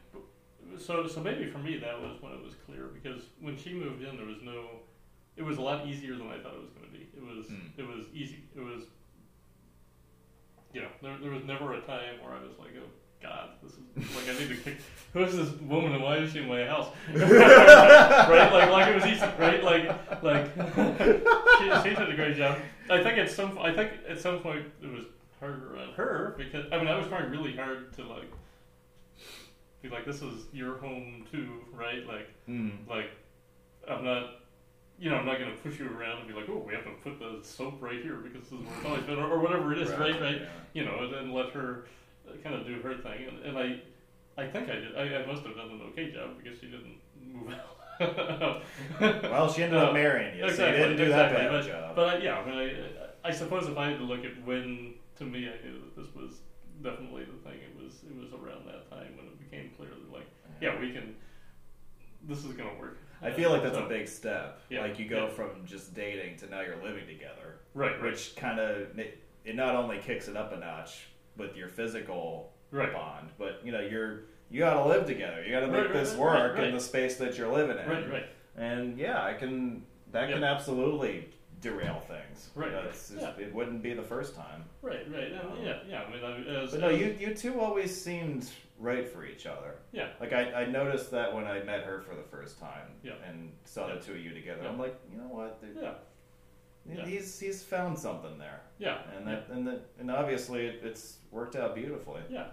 and so, so maybe for me that was when it was clear because when she moved in, there was no. It was a lot easier than I thought it was going to be. It was. Hmm. It was easy. It was. You know, there, there was never a time where I was like, oh God, this is like I need to kick. Who is this woman and why is she in my house? right? Like, like it was easy, right? Like, like she, she did a great job. I think at some, I think at some point it was harder on her because I mean I was trying really hard to like be like this is your home too, right? Like, Mm. like I'm not. You know, I'm not going to push you around and be like, "Oh, we have to put the soap right here because this is where it's always been," or, or whatever it is, right? Right? yeah. You know, and then let her kind of do her thing. And, and I, I think I did. I, I must have done an okay job because she didn't move out. Well, she ended up Uh, marrying you, so you exactly, didn't do exactly, that bad but, job. But I, yeah, I, mean, I, I suppose if I had to look at when, to me, I knew that this was definitely the thing. It was it was around that time when it became clear that like, yeah, we can. This is gonna work. I feel like that's So- a big step. Yeah, Like you go yeah. from just dating to now you're living together, right, right, which kind of it not only kicks it up a notch with your physical right, bond, but you know you're you got to live together. You got to make Right, this right, work in the space that you're living in. right, right. And yeah, I can that can absolutely derail things. Right, just- It wouldn't be the first time. Right, right, and yeah, yeah. I mean, I, as, But no, as- you you two always seemed right for each other. yeah, Like I, I noticed that when I met her for the first time Yeah. and saw Yeah. the two of you together. Yeah. I'm like, you know what? There- yeah, Yeah. He's he's found something there, yeah, and that and that, and obviously it, it's worked out beautifully. yeah,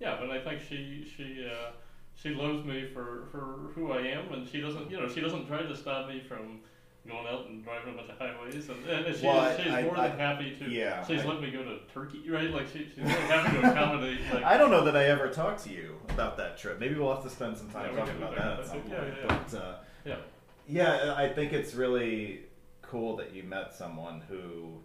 yeah. But I think she she uh, she loves me for for who I am, and she doesn't you know she doesn't try to stop me from going out and driving a bunch of highways, and, and she's, Well, I- she's I- more I- than happy to. yeah, she's let me go to Turkey, right? Like she, she's more happy to accommodate. Like, I don't know that I ever talked to you about that trip. Maybe we'll have to spend some time Yeah, talking about that at some point. Yeah, yeah, But uh, yeah, yeah, I think it's really cool that you met someone who,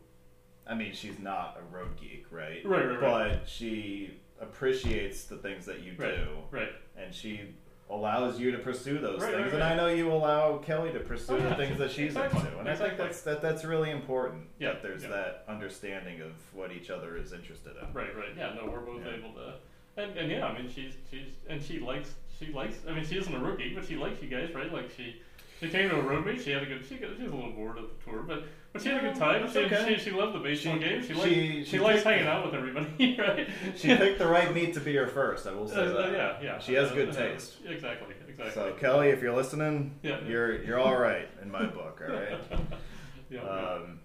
I mean, she's not a road geek, right? Right, right, right. But she appreciates the things that you Right. do, right. and she allows you to pursue those Right, things. right, And. I know you allow Kelly to pursue Oh, the yeah. things that she's Exactly. into, and I think that's that that's really important. Yeah, that there's yeah. that understanding of what each other is interested in. Right, right. Yeah, no, we're both Yeah. able to, and, and yeah, I mean, she's she's and she likes she likes. I mean, she isn't a road geek, but she likes you guys, right? Like she she came to a road meet. She had a good. She got, she was a little bored at the tour, but but she had a good time. She, okay. she she loved the baseball She- game. She she- likes she she, likes hanging out with everybody, right? She picked the right meet to be her first. I will say Uh, that. yeah, yeah. She has Uh, good uh, taste. exactly, exactly. So Kelly, if you're listening, Yeah. you're you're all right in my book. All right. yeah, Um,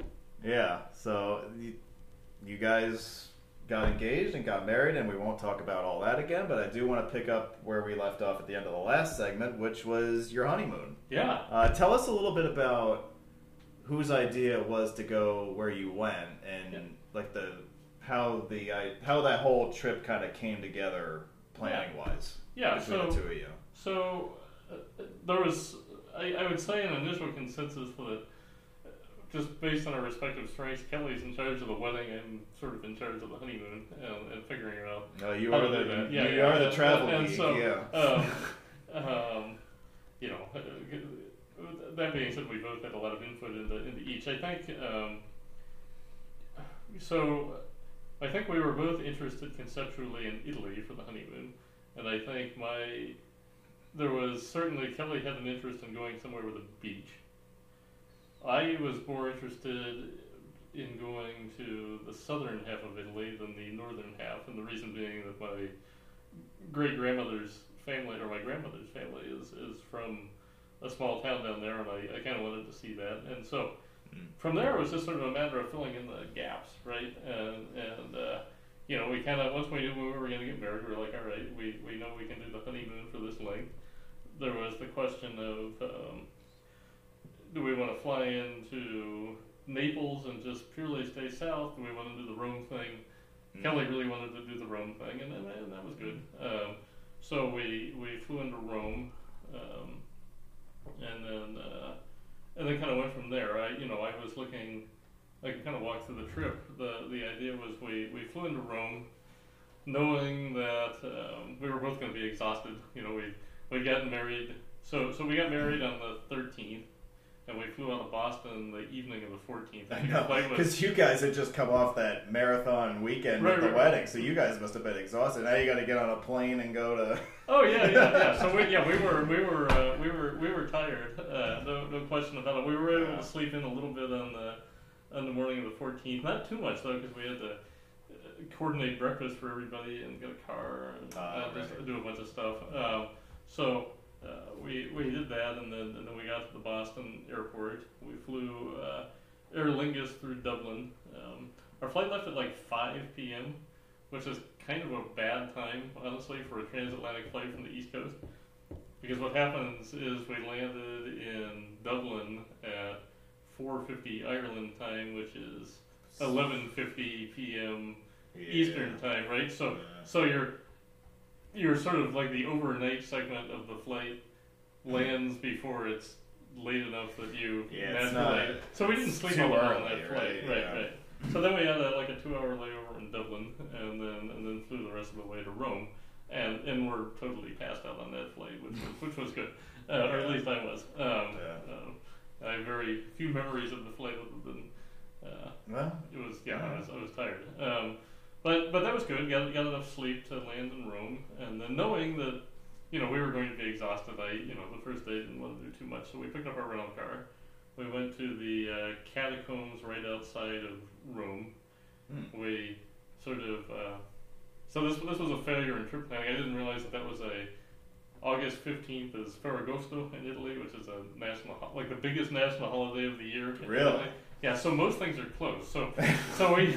yeah. So you, you guys got engaged and got married, and we won't talk about all that again. But I do want to pick up where we left off at the end of the last segment, which was your honeymoon. yeah. Uh, tell us a little bit about whose idea it was to go where you went, and Yeah. like the how the I, how that whole trip kind of came together planning wise. Yeah, between so- the two of you. So uh, there was, I, I would say, an initial consensus for that. Just based on our respective strengths, Kelly's in charge of the wedding. I'm sort of in charge of the honeymoon and, and figuring it out. No, you are the do that. you Yeah, yeah, are the and- travel and geek. so, yeah. Um, um, you know, uh, that being said, we both had a lot of input into, into each. I think um, so. I think we were both interested conceptually in Italy for the honeymoon, and I think my there was certainly Kelly had an interest in going somewhere with a beach. I was more interested in going to the southern half of Italy than the northern half, and the reason being that my great grandmother's family or my grandmother's family is is from a small town down there, and I, I kind of wanted to see that. And so Mm. from there, it was just sort of a matter of filling in the gaps, right? And and uh, you know, we kind of once we knew we were going to get married, we were like, all right, we we know we can do the honeymoon for this length. There was the question of um, do we want to fly into Naples and just purely stay south? Do we want to do the Rome thing? Mm. Kelly really wanted to do the Rome thing, and, and, and that was good. Um, so we, we flew into Rome, um, and then uh, and then kind of went from there. I you know I was looking, I could kind of walk through the trip. the The idea was we, we flew into Rome, knowing that um, we were both going to be exhausted. You know we we got married. So so we got married on the thirteenth, and we flew out of Boston the evening of the fourteenth. I know, because you guys had just come off that marathon weekend Right, with the right, wedding, right. so you guys must have been exhausted. Now you got to get on a plane and go to. Oh yeah, yeah, yeah. So we, yeah, we were, we were, uh, we were, we were tired. Uh, no, no question about it. We were able Yeah. to sleep in a little bit on the, on the morning of the 14th. Not too much though, because we had to uh, coordinate breakfast for everybody and get a car and Ah, uh, just do a bunch of stuff. Um, so uh, we we did that, and then and then we got to the Boston airport. We flew uh, Aer Lingus through Dublin. Um, our flight left at like 5 p.m., which is kind of a bad time, honestly, for a transatlantic flight from the East Coast. Because what happens is we landed in Dublin at 4:50 Ireland time, which is 11:50 p.m. Eastern time, right? So Yeah. so you're you're sort of like the overnight segment of the flight lands before it's late enough that you Yeah, it's not so we didn't sleep a lot on that flight, right, right? yeah. Right. So then we had a, like a two-hour layover in Dublin, and then and then flew the rest of the way to Rome, and and we're totally passed out on that flight, which was, which was good, uh, or at least I was. Um, Yeah. um, I have very few memories of the flight other than. Uh, Well, it was yeah, I was I was tired. Um, but but that was good. Got got enough sleep to land in Rome, and then knowing that you know we were going to be exhausted, I you know the first day didn't want to do too much, so we picked up our rental car. We went to the uh, catacombs right outside of Rome. Hmm. We sort of uh, so this this was a failure in trip planning. I didn't realize that that was a August fifteenth is Ferragosto in Italy, which is a national ho- like the biggest national holiday of the year. Really? Italy. Yeah, so most things are closed. So so we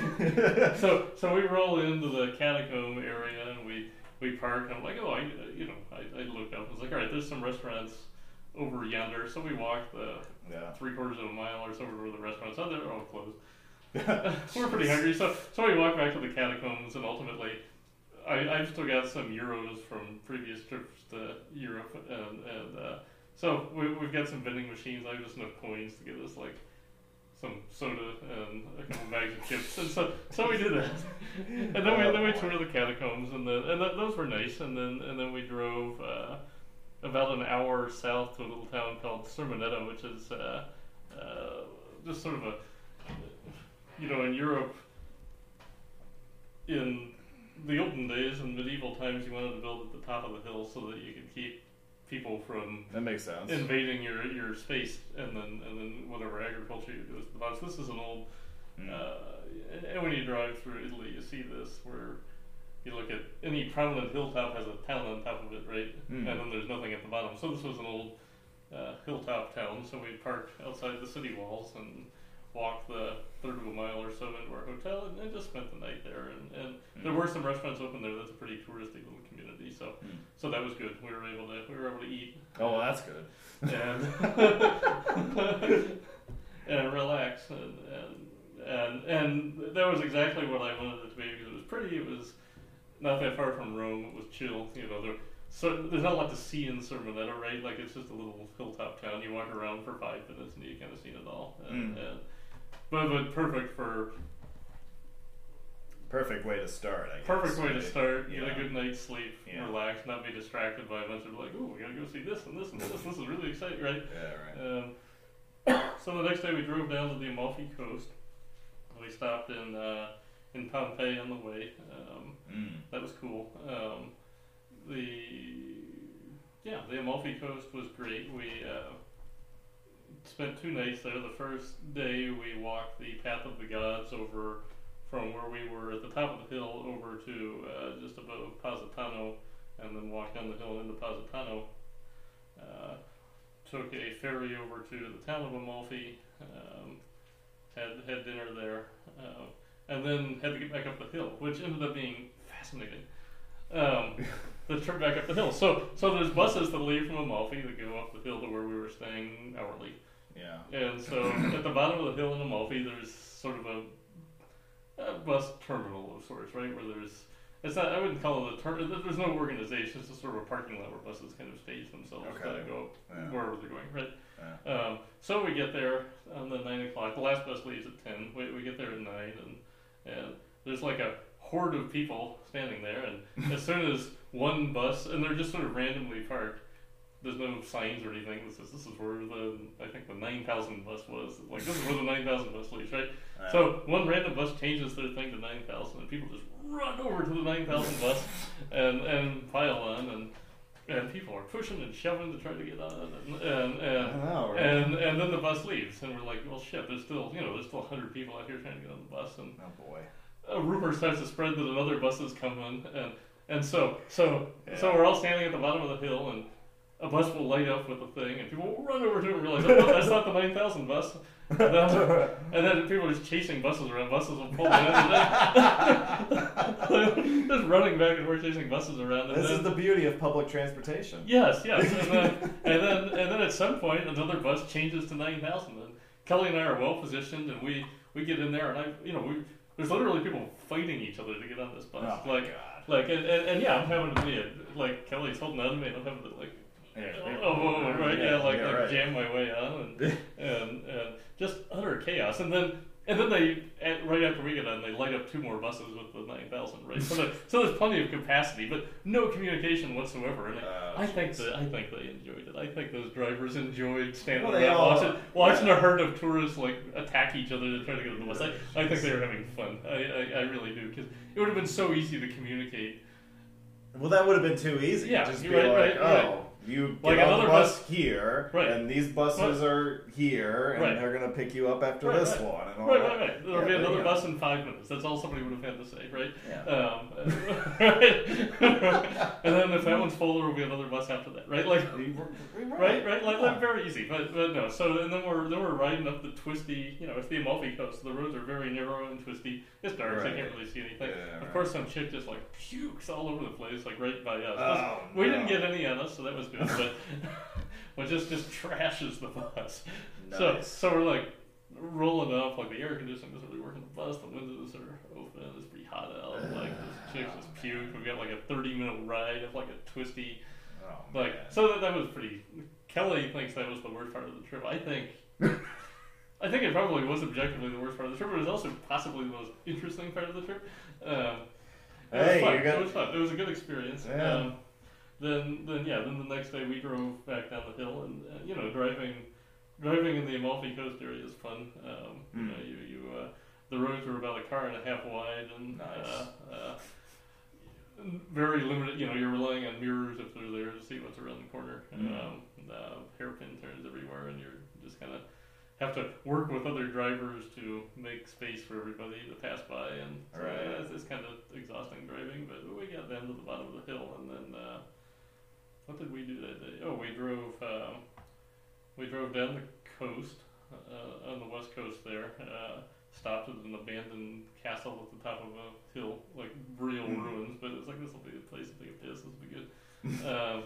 so so we roll into the catacomb area and we we park and I'm like, oh, I you know I, I looked up. I was like, all right, there's some restaurants over yonder. So we walked the yeah. three quarters of a mile or so over to where the restaurants. Oh, they're all closed. We're pretty hungry, so so we walk back to the catacombs and ultimately. I, I've still got some euros from previous trips to Europe, and, and uh, so we, we've got some vending machines. I have just enough coins to get us like some soda and a couple bags of chips, and so so we did that. And then we then we toured the catacombs, and then and th- those were nice. And then and then we drove uh, about an hour south to a little town called Sermoneta, which is uh, uh, just sort of a you know in Europe in the olden days in medieval times you wanted to build at the top of the hill so that you could keep people from That makes sense. invading your your space and then and then whatever agriculture you do is the bottom. This is an old Mm. uh, and, when you drive through Italy you see this where you look at any prominent hilltop has a town on top of it, right? Mm. And then there's nothing at the bottom. So this was an old uh, hilltop town. So we parked outside the city walls and walked the third of a mile or so into our hotel and, and just spent the night there. And, and there Mm. were some restaurants open there. That's a pretty touristy little community. So Mm. so that was good. We were able to we were able to eat Oh, well, that's good. and and relax and, and and and that was exactly what I wanted it to be because it was pretty. It was not that far from Rome. It was chill. You know, there so there's not a lot to see in Sermoneta, right? Like it's just a little hilltop town. You walk around for five minutes and you kind of seen it all. And, Mm. and but but perfect for Perfect way to start, I guess. perfect way to start. Get Yeah. a good night's sleep, Yeah. relax, not be distracted by a bunch of like, oh, we gotta go see this and this and this. This is really exciting, right? Yeah, right. Um, so the next day we drove down to the Amalfi Coast. We stopped in uh, in Pompeii on the way. Um, Mm. that was cool. Um, the yeah, the Amalfi Coast was great. We uh, spent two nights there. The first day we walked the Path of the Gods over from where we were at the top of the hill over to uh, just above Positano and then walked down the hill into Positano. Uh, took a ferry over to the town of Amalfi. Um, had had dinner there, uh, and then had to get back up the hill, which ended up being fascinating. Um, the trip back up the hill. So so there's buses that leave from Amalfi that go up the hill to where we were staying hourly. Yeah. And so at the bottom of the hill in Amalfi, there's sort of a, a bus terminal of sorts, right? Where there's, it's not, I wouldn't call it a terminal, there's no organization, it's just sort of a parking lot where buses kind of stage themselves Okay. to go Yeah. wherever they're going, right? Yeah. Um, so we get there on the 9 o'clock, the last bus leaves at 10, we, we get there at 9, and, and there's like a horde of people standing there, and as soon as one bus, and they're just sort of randomly parked, there's no signs or anything that says this is where the I think the nine thousand bus was. Like this is where the nine thousand bus leaves, right? Yeah. So one random bus changes their thing to nine thousand, and people just run over to the nine thousand bus and and pile on, and and people are pushing and shoving to try to get on, and and and, know, right? and, and then the bus leaves, and we're like, well, shit, there's still you know there's still hundred people out here trying to get on the bus, and oh boy. a rumor starts to spread that another bus is coming, and and so so so we're all standing at the bottom of the hill, and a bus will light up with a thing, and people will run over to it and realize, oh, that's not the nine thousand bus. And then, and then people are just chasing buses around. Buses will pull in, and then just running back and forth chasing buses around. This then, is the beauty of public transportation. Yes, yes, and then, and then and then at some point another bus changes to nine thousand, and Kelly and I are well positioned, and we we get in there, and I you know we there's literally people fighting each other to get on this bus, Oh like God. like and, and, and yeah, I'm having to be like Kelly's holding on to me, and I'm having to like Yeah, oh, oh, oh, right yeah, like yeah, like right. jam my way on, and and, and just utter chaos, and then. And then they, at, right after we get on, they light up two more buses with the 9,000, right? So, there, so there's plenty of capacity, but no communication whatsoever. And Oh, I think that I think they enjoyed it. I think those drivers enjoyed standing Well, they around all- watching, watching a herd of tourists like attack each other to try to get on the bus. I, I think they were having fun. I, I, I really do because it would have been so easy to communicate. Well, that would have been too easy. Yeah, just be you're right, like, right, oh. You Like get on another the bus, bus- here, Right. and these buses are here, and Right. they're gonna pick you up after Right, this right. one, and all Right, that. right, right. There'll Yeah, be another bus in five minutes. That's all somebody would have had to say, right? Yeah. Um, right. and then if that one's full, there will be another bus after that, right? Like, right, right, like, like very easy. But, but no. So and then we're then we're riding up the twisty. You know, it's the Amalfi Coast. The roads are very narrow and twisty. It's dark, so you can't really see anything. Yeah, of right. course, some chick just like pukes all over the place, like right by us. Oh, we no. didn't get any on us, so that was good. But but just just trashes the bus. So Nice. so we're like rolling up, like the air conditioning doesn't really work in the bus. The windows are open. It's pretty hot out. Like this chick just puked. We got like a thirty minute ride of like a twisty Oh, like man. so that, that was pretty. Kelly thinks that was the worst part of the trip. I think. I think it probably was objectively the worst part of the trip, but it was also possibly the most interesting part of the trip. Um, it was Hey, you got- It was fun. It was a good experience. Yeah. Um, then, then yeah, then the next day we drove back down the hill, and uh, you know, driving, driving in the Amalfi Coast area is fun. Um, You Mm. know, you you uh, the roads are about a car and a half wide, and Nice. uh, uh, very limited. You know, you're relying on mirrors if they're there to see what's around the corner. Mm. Um, uh, hairpin turns everywhere, and you're just kind of have to work with other drivers to make space for everybody to pass by, and so Right. yeah, it's, it's kind of exhausting driving. But we got down to the bottom of the hill, and then uh, what did we do that day? Oh, we drove um, we drove down the coast uh, on the west coast there. Uh, stopped at an abandoned castle at the top of a hill, like real Mm. ruins. But it's like this will be the place to take a piss. This will be good. um,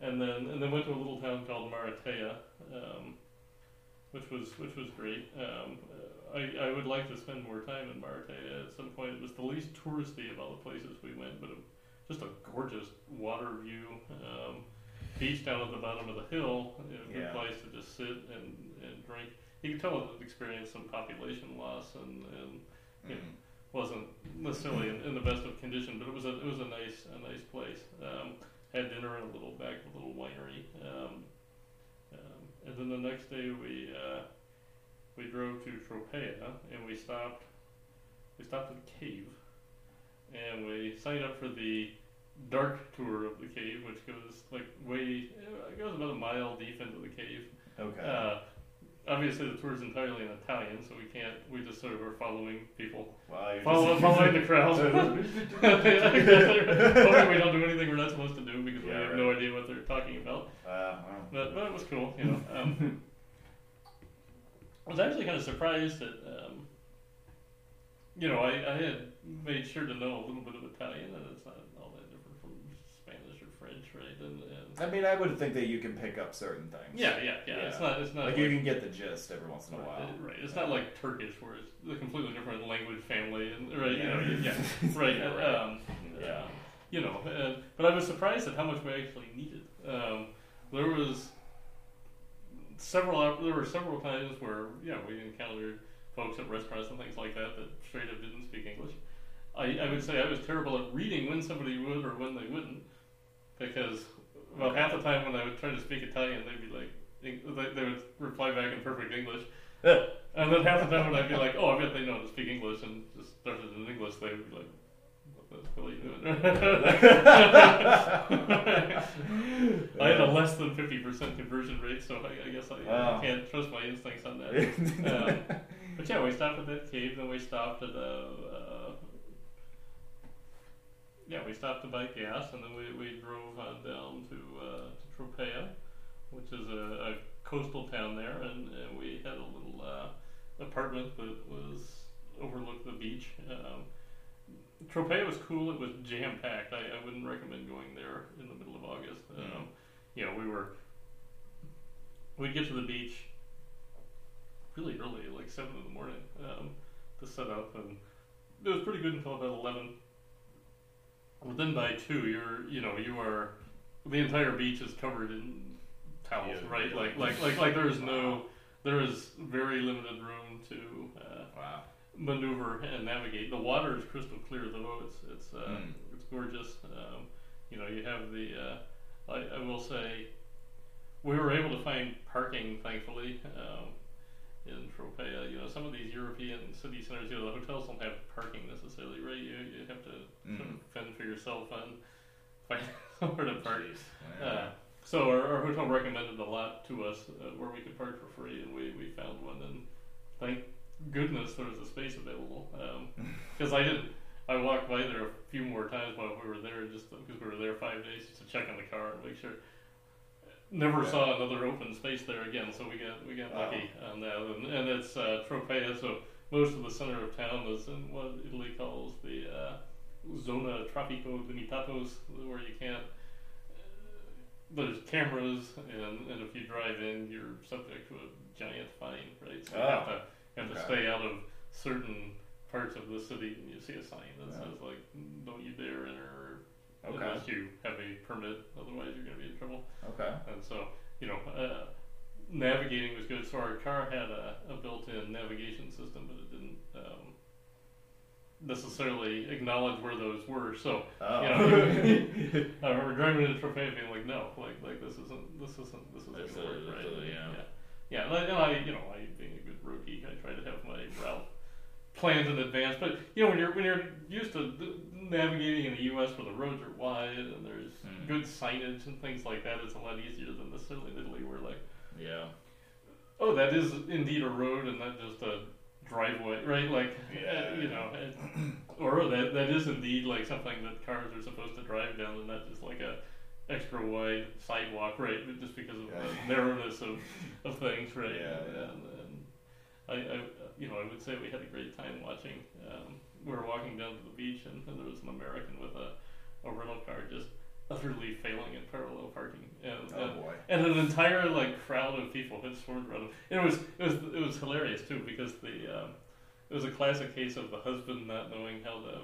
and then and then went to a little town called Maratea, um, which was which was great. Um, I I would like to spend more time in Maratea at some point. It was the least touristy of all the places we went, but a, just a gorgeous water view. Um, beach down at the bottom of the hill, know, good Yeah. place to just sit and, and drink. You could tell it experienced some population loss and, and Mm. wasn't necessarily in, in the best of condition, but it was a it was a nice a nice place. Um, had dinner in a little back a little winery, um, and then the next day we uh, we drove to Tropea and we stopped we stopped at a cave and we signed up for the dark tour of the cave, which goes like way it goes about a mile deep into the cave. Okay. Uh, obviously the tour is entirely in Italian, so we can't. We just sort of are following people, Wow, follow, following the crowd. Hoping we don't do anything we're not supposed to do because we have right. no idea what they're talking about. Uh, wow. But, but it was cool, you know. Um, I was actually kind of surprised that, um, you know, I, I had made sure to know a little bit of Italian, and it's not all that different from Spanish or French, right? And I mean, I would think that you can pick up certain things. yeah, yeah, yeah, It's not. It's not like you can get the gist every once in a while. Right. It's not like Turkish, where it's a completely different language family, and right. You know. Yeah. Right. Yeah, uh, right. Um, Yeah. um, you know. Uh, but I was surprised at how much we actually needed. Um, there was several. There were several times where yeah we encountered folks at restaurants and things like that that straight up didn't speak English. I, I would say I was terrible at reading when somebody would or when they wouldn't, because about half the time when I would try to speak Italian, they'd be like, they, they would reply back in perfect English. And then half the time when I'd be like, oh, I bet they know how to speak English, and just started in English, they would be like, what the hell are you doing? I had a less than 50% conversion rate, so I, I guess I, Wow. I can't trust my instincts on that. Um, but yeah, we stopped at that cave, then we stopped at a. Uh, yeah, we stopped to buy gas, and then we, we drove on down to uh, to Tropea, which is a, a coastal town there, and, and we had a little uh, apartment that was overlooked the beach. Um, Tropea was cool. It was jam packed. I, I wouldn't recommend going there in the middle of August. Um, you know, we were we'd get to the beach really early, like seven in the morning, um, to set up, and it was pretty good until about eleven. But then by two, you're you know you are the entire beach is covered in towels, Yeah. right? Like like like like there is no there is very limited room to uh, wow. maneuver and navigate. The water is crystal clear, though. It's it's uh, Mm. it's gorgeous. Um, you know, you have the. Uh, I, I will say, we were able to find parking, thankfully, um, in Tropea. You know, some of these European city centers, you know, the hotels don't have parking necessarily, right? You you have to sort of Mm. fend for yourself and find somewhere to park. Jeez. Uh, so our, our hotel recommended a lot to us uh, where we could park for free, and we, we found one. And thank goodness there was a space available because I didn't. I walked by there a few more times while we were there, just because we were there five days, just to check on the car and make sure. Never Yeah. saw another open space there again, so we got we got Wow. lucky on that. And, and it's uh, Tropea, so most of the center of town is in what Italy calls the uh, zona traffico limitatos, where you can't. There's cameras, and, and if you drive in, you're subject to a giant fine, right? So you have Oh, to have to okay. stay out of certain parts of the city, and you see a sign that Yeah. says like, "Don't you dare enter." Okay. Unless you have a permit, otherwise you're going to be in trouble. Okay. And so, you know, uh, navigating was good. So our car had a, a built-in navigation system, but it didn't um, necessarily acknowledge where those were. So Oh. you know, I remember driving into Tropea being like, no, like like this isn't this isn't this isn't This gonna work, is- right? uh, yeah. yeah, yeah. And I, you know, I being a good rookie, geek, I try to have my route planned in advance. But you know, when you're when you're used to navigating in the U.S. where the roads are wide and there's Hmm. good signage and things like that, it's a lot easier than necessarily in Italy, where like, Yeah. oh, that is indeed a road and not just a driveway, right? Like, Yeah. uh, you know, and, or oh, that that is indeed like something that cars are supposed to drive down, and not just like a extra wide sidewalk, right? But Just because of Yeah. the narrowness of, of things, right? Yeah, and, yeah. And, and I, I, you know, I would say we had a great time watching. Um, we were walking down to the beach, and, and there was an American with a, a rental car just utterly failing at parallel parking, and, Oh and boy. and an entire like crowd of people had swarmed around him. And it was it was it was hilarious too because the um, it was a classic case of the husband not knowing how to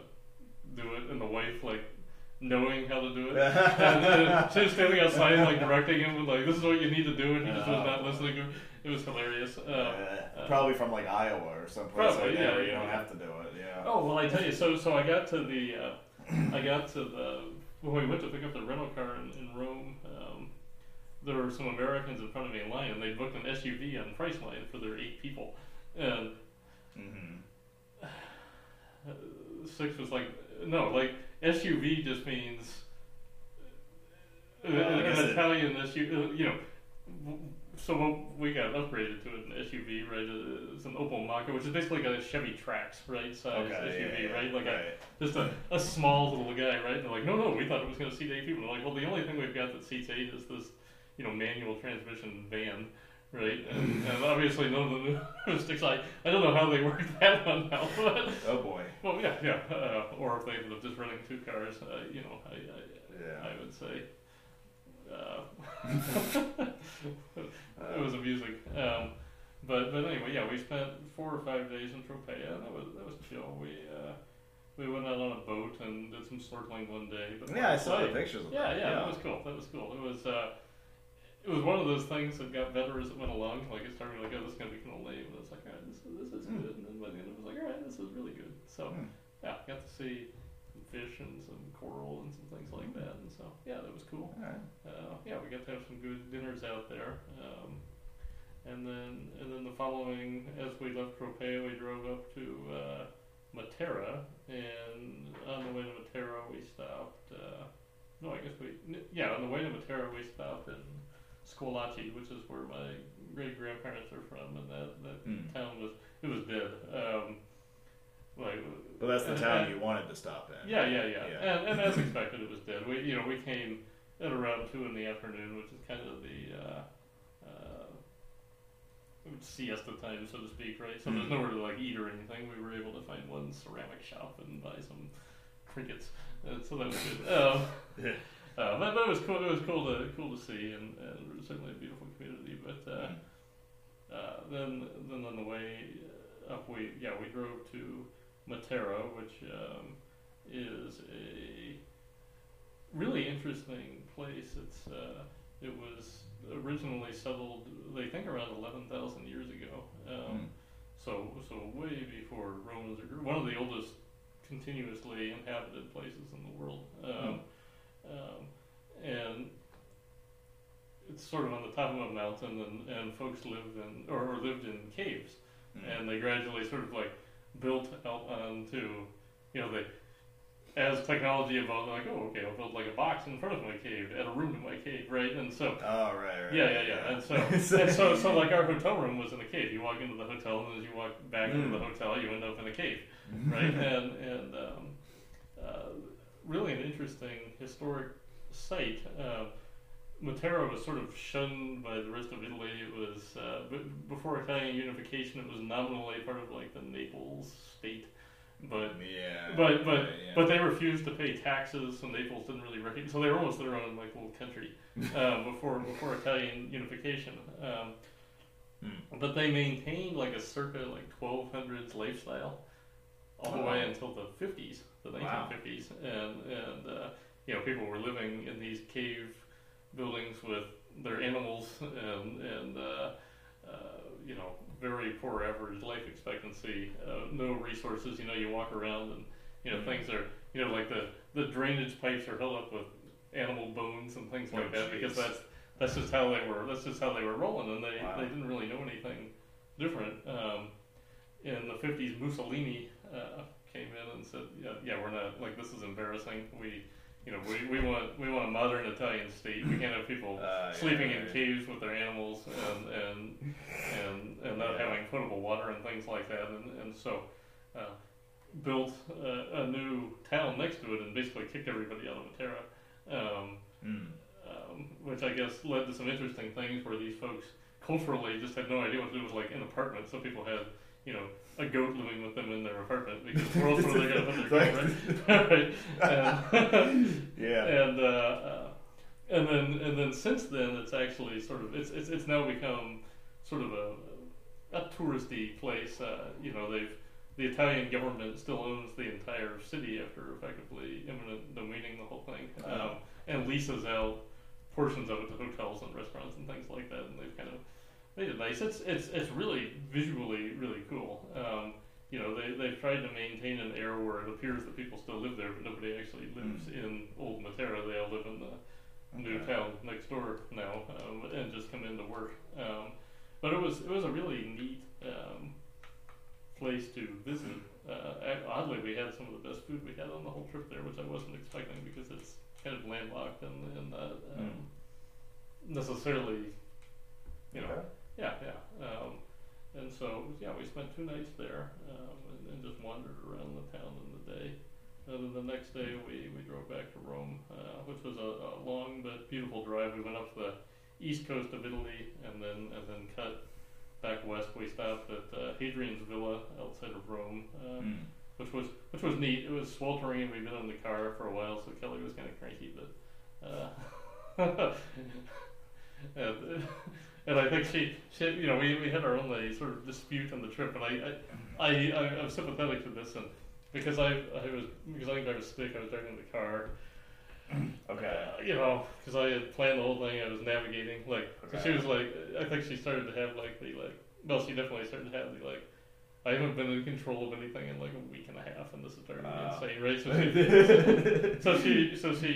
do it and the wife like knowing how to do it. and, and she was standing outside like directing him like this is what you need to do and he just was not listening to him. It was hilarious. Uh, Uh, probably from like Iowa or someplace Probably, like that yeah, you yeah. don't have to do it. Yeah. Oh well, I tell you. So so I got to the uh, I got to the when we went to pick up the rental car in, in Rome. Um, there were some Americans in front of me in line, and they booked an SUV on Priceline for their eight people, and Mm-hmm. six was like no, like SUV just means uh, an Italian SUV. uh, You know, so what we got upgraded to an SUV, right? It's an Opel Mokka, which is basically got a Chevy Trax, right? Size Okay, SUV, yeah, yeah, right? Like a just a, a small little guy, right? And they're like, no, no, we thought it was going to seat eight people. And they're like, well, the only thing we've got that seats eight is this, you know, manual transmission van, right? And, and obviously none of the new sticks. I I don't know how they work that one out, but Oh boy. well, yeah, yeah. Uh, or if they ended up just running two cars, uh, you know, I, I, Yeah. I would say. Uh, it was amusing. Um, but but anyway, yeah, we spent four or five days in Tropea, and that was that was chill. We uh, we went out on a boat and did some snorkeling one day. But Yeah, I saw the pictures of Yeah, that. yeah, that was cool. That was cool. It was uh, it was one of those things that got better as it went along. Like it started like, oh, this is gonna be kind of lame, and it's like, all right, this is this is Hmm. good. And then by the end, it was like, all right, this is really good. So Hmm. yeah, got to see fish and some coral and some things like that. And so yeah, that was cool. Uh, yeah, we got to have some good dinners out there. Um, and then and then the following, as we left Tropea, we drove up to uh, Matera, and on the way to Matera, we stopped. Uh, no, I guess we n- yeah, on the way to Matera, we stopped in Squillace, which is where my great grandparents are from, and that that Hmm. town was it was dead. Um, like, But that's the and- town and- you wanted to stop in. yeah, yeah, yeah. Yeah. And, and as expected, it was dead. We, you know, we came at around two in the afternoon, which is kind of the uh, uh, siesta time, so to speak, right? So there's Mhm. nowhere to like eat or anything. We were able to find one ceramic shop and buy some trinkets, uh, so that was good. Um, Yeah. uh, but, but it was cool. It was cool to cool to see, and, and certainly a beautiful community. But uh, uh, then then on the way up, we yeah we drove to Matera, which um, is a really interesting place. It's uh, it was originally settled, they think around eleven thousand years ago. Um, Hmm. So so way before Romans one of the oldest continuously inhabited places in the world. Um, um, and it's sort of on the top of a mountain, and, and folks lived in or, or lived in caves Hmm. and they gradually sort of like built out onto, you know, they as technology evolved, they're like, oh, okay, I'll build like a box in front of my cave, add a room to my cave, right? And so, Oh right, right. yeah, yeah, yeah. And so, and so, so like our hotel room was in a cave. You walk into the hotel, and as you walk back into the Mm. hotel, you end up in a cave, right? and and um, uh, really an interesting historic site. Uh, Matera was sort of shunned by the rest of Italy. It was uh, b- before Italian unification. It was nominally part of like the Naples state, but yeah. but but yeah. but they refused to pay taxes, and Naples didn't really recognize. So they were almost their own like little country uh, before before Italian unification. Um, Hmm. But they maintained like a circa like 1200s lifestyle all the Oh. way until the 50s, the Wow. 1950s, and and uh, you know people were living in these cave buildings with their animals and and uh, uh, you know very poor average life expectancy, uh, no resources. You know you walk around and you know Mhm. things are you know like the the drainage pipes are held up with animal bones and things like Oh, that because that's that's just how they were. That's just how they were rolling, and they, Wow. they didn't really know anything different. Um, in the fifties, Mussolini uh, came in and said, "Yeah, yeah, we're not like this is embarrassing. We, you know, we, we want we want a modern Italian state. We can't have people Uh, sleeping yeah, in yeah. caves with their animals and and and, and not Yeah. having potable water and things like that. And and so." Uh, built a, a new town next to it and basically kicked everybody out of Matera. Um, Mm. um, which I guess led to some interesting things where these folks culturally just had no idea what to do with like an apartment. So people had, you know, a goat living with them in their apartment because where else were they going to put their goat, right? right. And, Yeah. and uh, uh, and then and then since then it's actually sort of it's it's, it's now become sort of a a touristy place. Uh, you know they've the Italian government still owns the entire city after effectively eminent domaining the whole thing, um, Oh. and leases out portions of it to hotels and restaurants and things like that. And they've kind of made it nice. It's it's it's really visually really cool. Um, you know, they they've tried to maintain an air where it appears that people still live there, but nobody actually lives in Old Matera. They all live in the new town next door now, um, and just come in to work. Um, but it was it was a really neat um, place to visit. Uh, oddly, we had some of the best food we had on the whole trip there, which I wasn't expecting because it's kind of landlocked and, and not um, necessarily you know, Okay. Yeah, yeah. Um, and so yeah, we spent two nights there um, and, and just wandered around the town in the day. And then the next day we, we drove back to Rome, uh, which was a, a long but beautiful drive. We went up the east coast of Italy and then and then cut back west. We stopped at uh, Hadrian's Villa outside of Rome, um, Mm. which was which was neat. It was sweltering and we'd been in the car for a while, so Kelly was kind of cranky, but. Uh, and, and I think she, she, you know, we, we had our own uh, sort of dispute on the trip, and I, I, I, I I'm sympathetic to this, and because I, I was because I think I was sick, I was driving the car, Okay. uh, you know, because I had planned the whole thing, I was navigating, like, so she was like, I think she started to have like the like, well, she definitely started to have the like. I haven't been in control of anything in like a week and a half, and this is turning me Ah. insane, right? So she, so she so she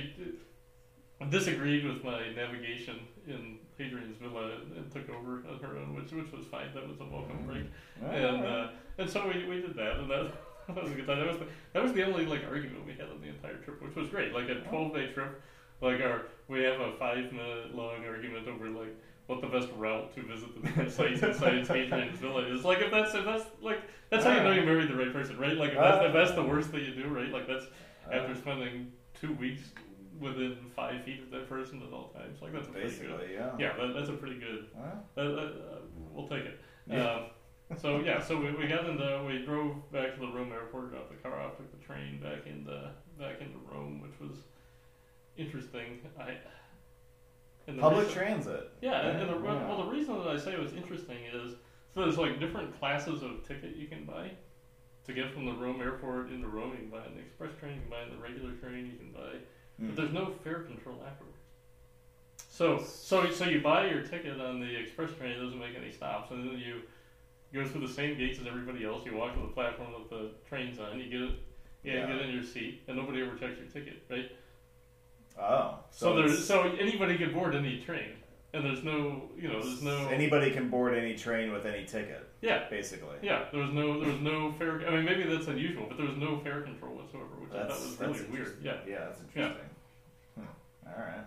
disagreed with my navigation in Hadrian's Villa and, took over on her own, which which was fine. That was a welcome break, and uh, and so we, we did that, and that, that was a good time. That was the, that was the only like argument we had on the entire trip, which was great. Like a twelve day trip, like our we have a five minute long argument over like what the best route to visit the sites inside Hadrian's Villa is. Like if that's if that's like that's how you know you married the right person, right? Like if that's, if that's the worst that you do, right? Like that's after spending two weeks within five feet of that person at all times. Like that's a pretty good. Basically, yeah. Yeah, that, that's a pretty good. Well, Uh, uh, we'll take it. Yeah. Um, so yeah, so we, we got into we drove back to the Rome airport, dropped the car off, took the train back into back into Rome, which was interesting. I the Public reason- transit. yeah, and, and the, Yeah. well, the reason that I say it was interesting is so there's like different classes of ticket you can buy to get from the Rome airport into Rome. You can buy an express train, you can buy the regular train, you can buy, but Mm. there's no fare control afterwards. So, so, so you buy your ticket on the express train. It doesn't make any stops, and then you go through the same gates as everybody else. You walk to the platform that the train's on. You get it. Yeah, Yeah. you get in your seat, and nobody ever checks your ticket, right? Oh, So, so, there's so anybody can board any train, and there's no, you know, there's no. anybody can board any train with any ticket, yeah, basically. yeah. There was no, there was no fare. I mean, maybe that's unusual, but there was no fare control whatsoever, which I thought was really weird. Yeah. Yeah, that's interesting. Hmm. All right.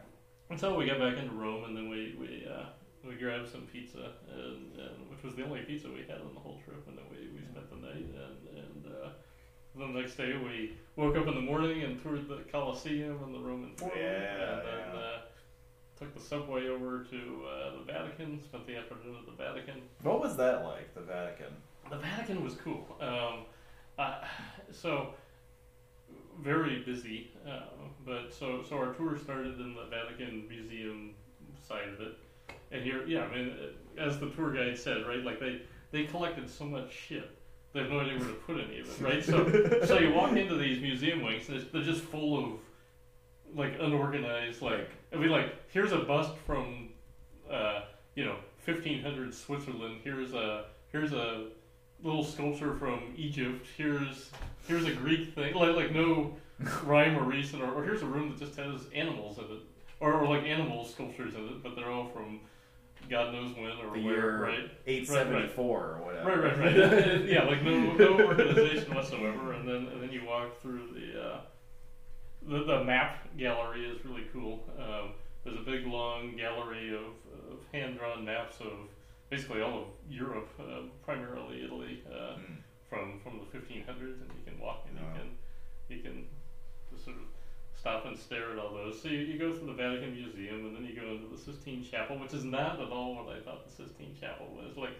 Until we got back into Rome, and then we we uh, we grabbed some pizza, and, and which was the only pizza we had on the whole trip, and then we, we spent the night, and and uh, the next day we woke up in the morning and toured the Colosseum and the Roman Forum, Yeah, and then yeah. uh, took the subway over to uh, the Vatican, spent the afternoon at the Vatican. What was that like, the Vatican? The Vatican was cool. Um, uh, so very busy, um, but so so our tour started in the Vatican Museum side of it, and here, yeah, I mean, uh, as the tour guide said, right, like they they collected so much shit. They have no idea where to put any of it, right? So, so you walk into these museum wings, and they're just full of like unorganized, like I mean, like here's a bust from, uh, you know, 1500 Switzerland. Here's a here's a little sculpture from Egypt. Here's here's a Greek thing, like like no rhyme or reason, or, or here's a room that just has animals in it, or, or like animal sculptures in it, but they're all from God knows when or The where, year right? 874 or whatever. Right, right, right. yeah, like no no organization whatsoever, and then and then you walk through the uh, the, the map gallery is really cool. Um, there's a big long gallery of, of hand drawn maps of basically all of Europe, uh, primarily Italy, uh, Hmm. from from the 1500s, and you can walk and Wow. you can you can just sort of stop and stare at all those. So you, you go through the Vatican Museum, and then you go into the Sistine Chapel, which is not at all what I thought the Sistine Chapel was. Like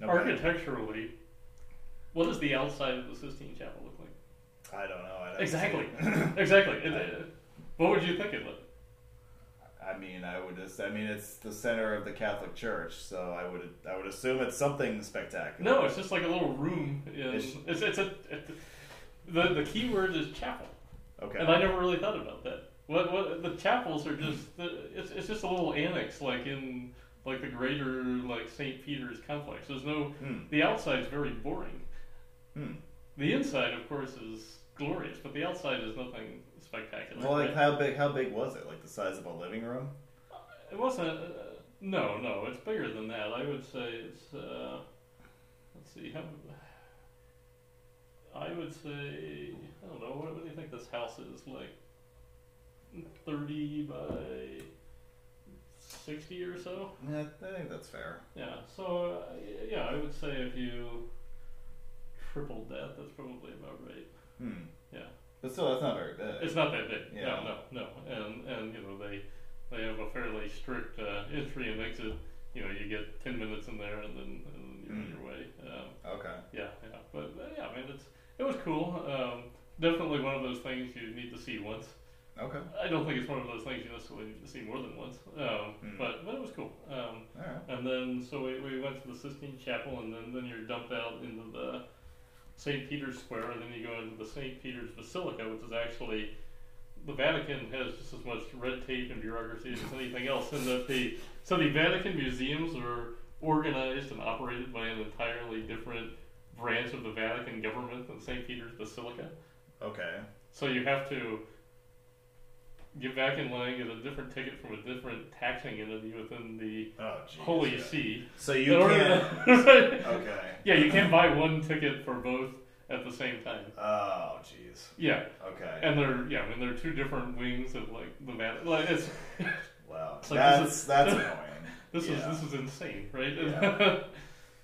Okay. architecturally, what does the outside of the Sistine Chapel look like? I don't know. I don't Exactly. exactly. It- what would you think it looked? I mean, I would just. I mean, it's the center of the Catholic Church, so I would. I would assume it's something spectacular. No, it's just like a little room. In, It's- it's it's, a it, the the key word is chapel, Okay. and I never really thought about that. What what the chapels are just the, it's it's just a little annex like in like the greater like St. Peter's complex. There's no Hmm. the outside's very boring. Hmm. The inside, of course, is glorious, but the outside is nothing spectacular. Well, like right? how big? How big was it? Like the size of a living room? It wasn't. Uh, no, no, it's bigger than that. I would say it's. Uh, let's see. How, I would say. I don't know. What, what do you think this house is like? Thirty by sixty or so. Yeah, I think that's fair. Yeah. So uh, yeah, I would say if you tripled that, that's probably about right. Hmm. Yeah. But still, that's not very big. It's not that big. Yeah. No, no, no. And and you know they they have a fairly strict uh, entry and exit. You know, you get ten minutes in there, and then and then you're on Mm. your way. Um, okay. yeah, yeah. But uh, yeah, I mean, it's it was cool. Um, definitely one of those things you need to see once. Okay. I don't think it's one of those things you necessarily need to see more than once. Um, Mm. But but it was cool. Um, All right. and then so we, we went to the Sistine Chapel, and then then you're dumped out into the St. Peter's Square, and then you go into the St. Peter's Basilica, which is actually the Vatican has just as much red tape and bureaucracy as anything else. And that the so the Vatican museums are organized and operated by an entirely different branch of the Vatican government than St. Peter's Basilica. Okay. So you have to get back in line, get a different ticket from a different taxing entity within the Oh, geez. Holy yeah. See. So you can't. Okay. yeah, you can't buy one ticket for both at the same time. Oh, jeez. Yeah, Okay. and they're yeah, I mean they're two different wings of like the man. Like it's wow. It's like that's is- that's annoying. this Yeah. is this is insane, right? Yeah.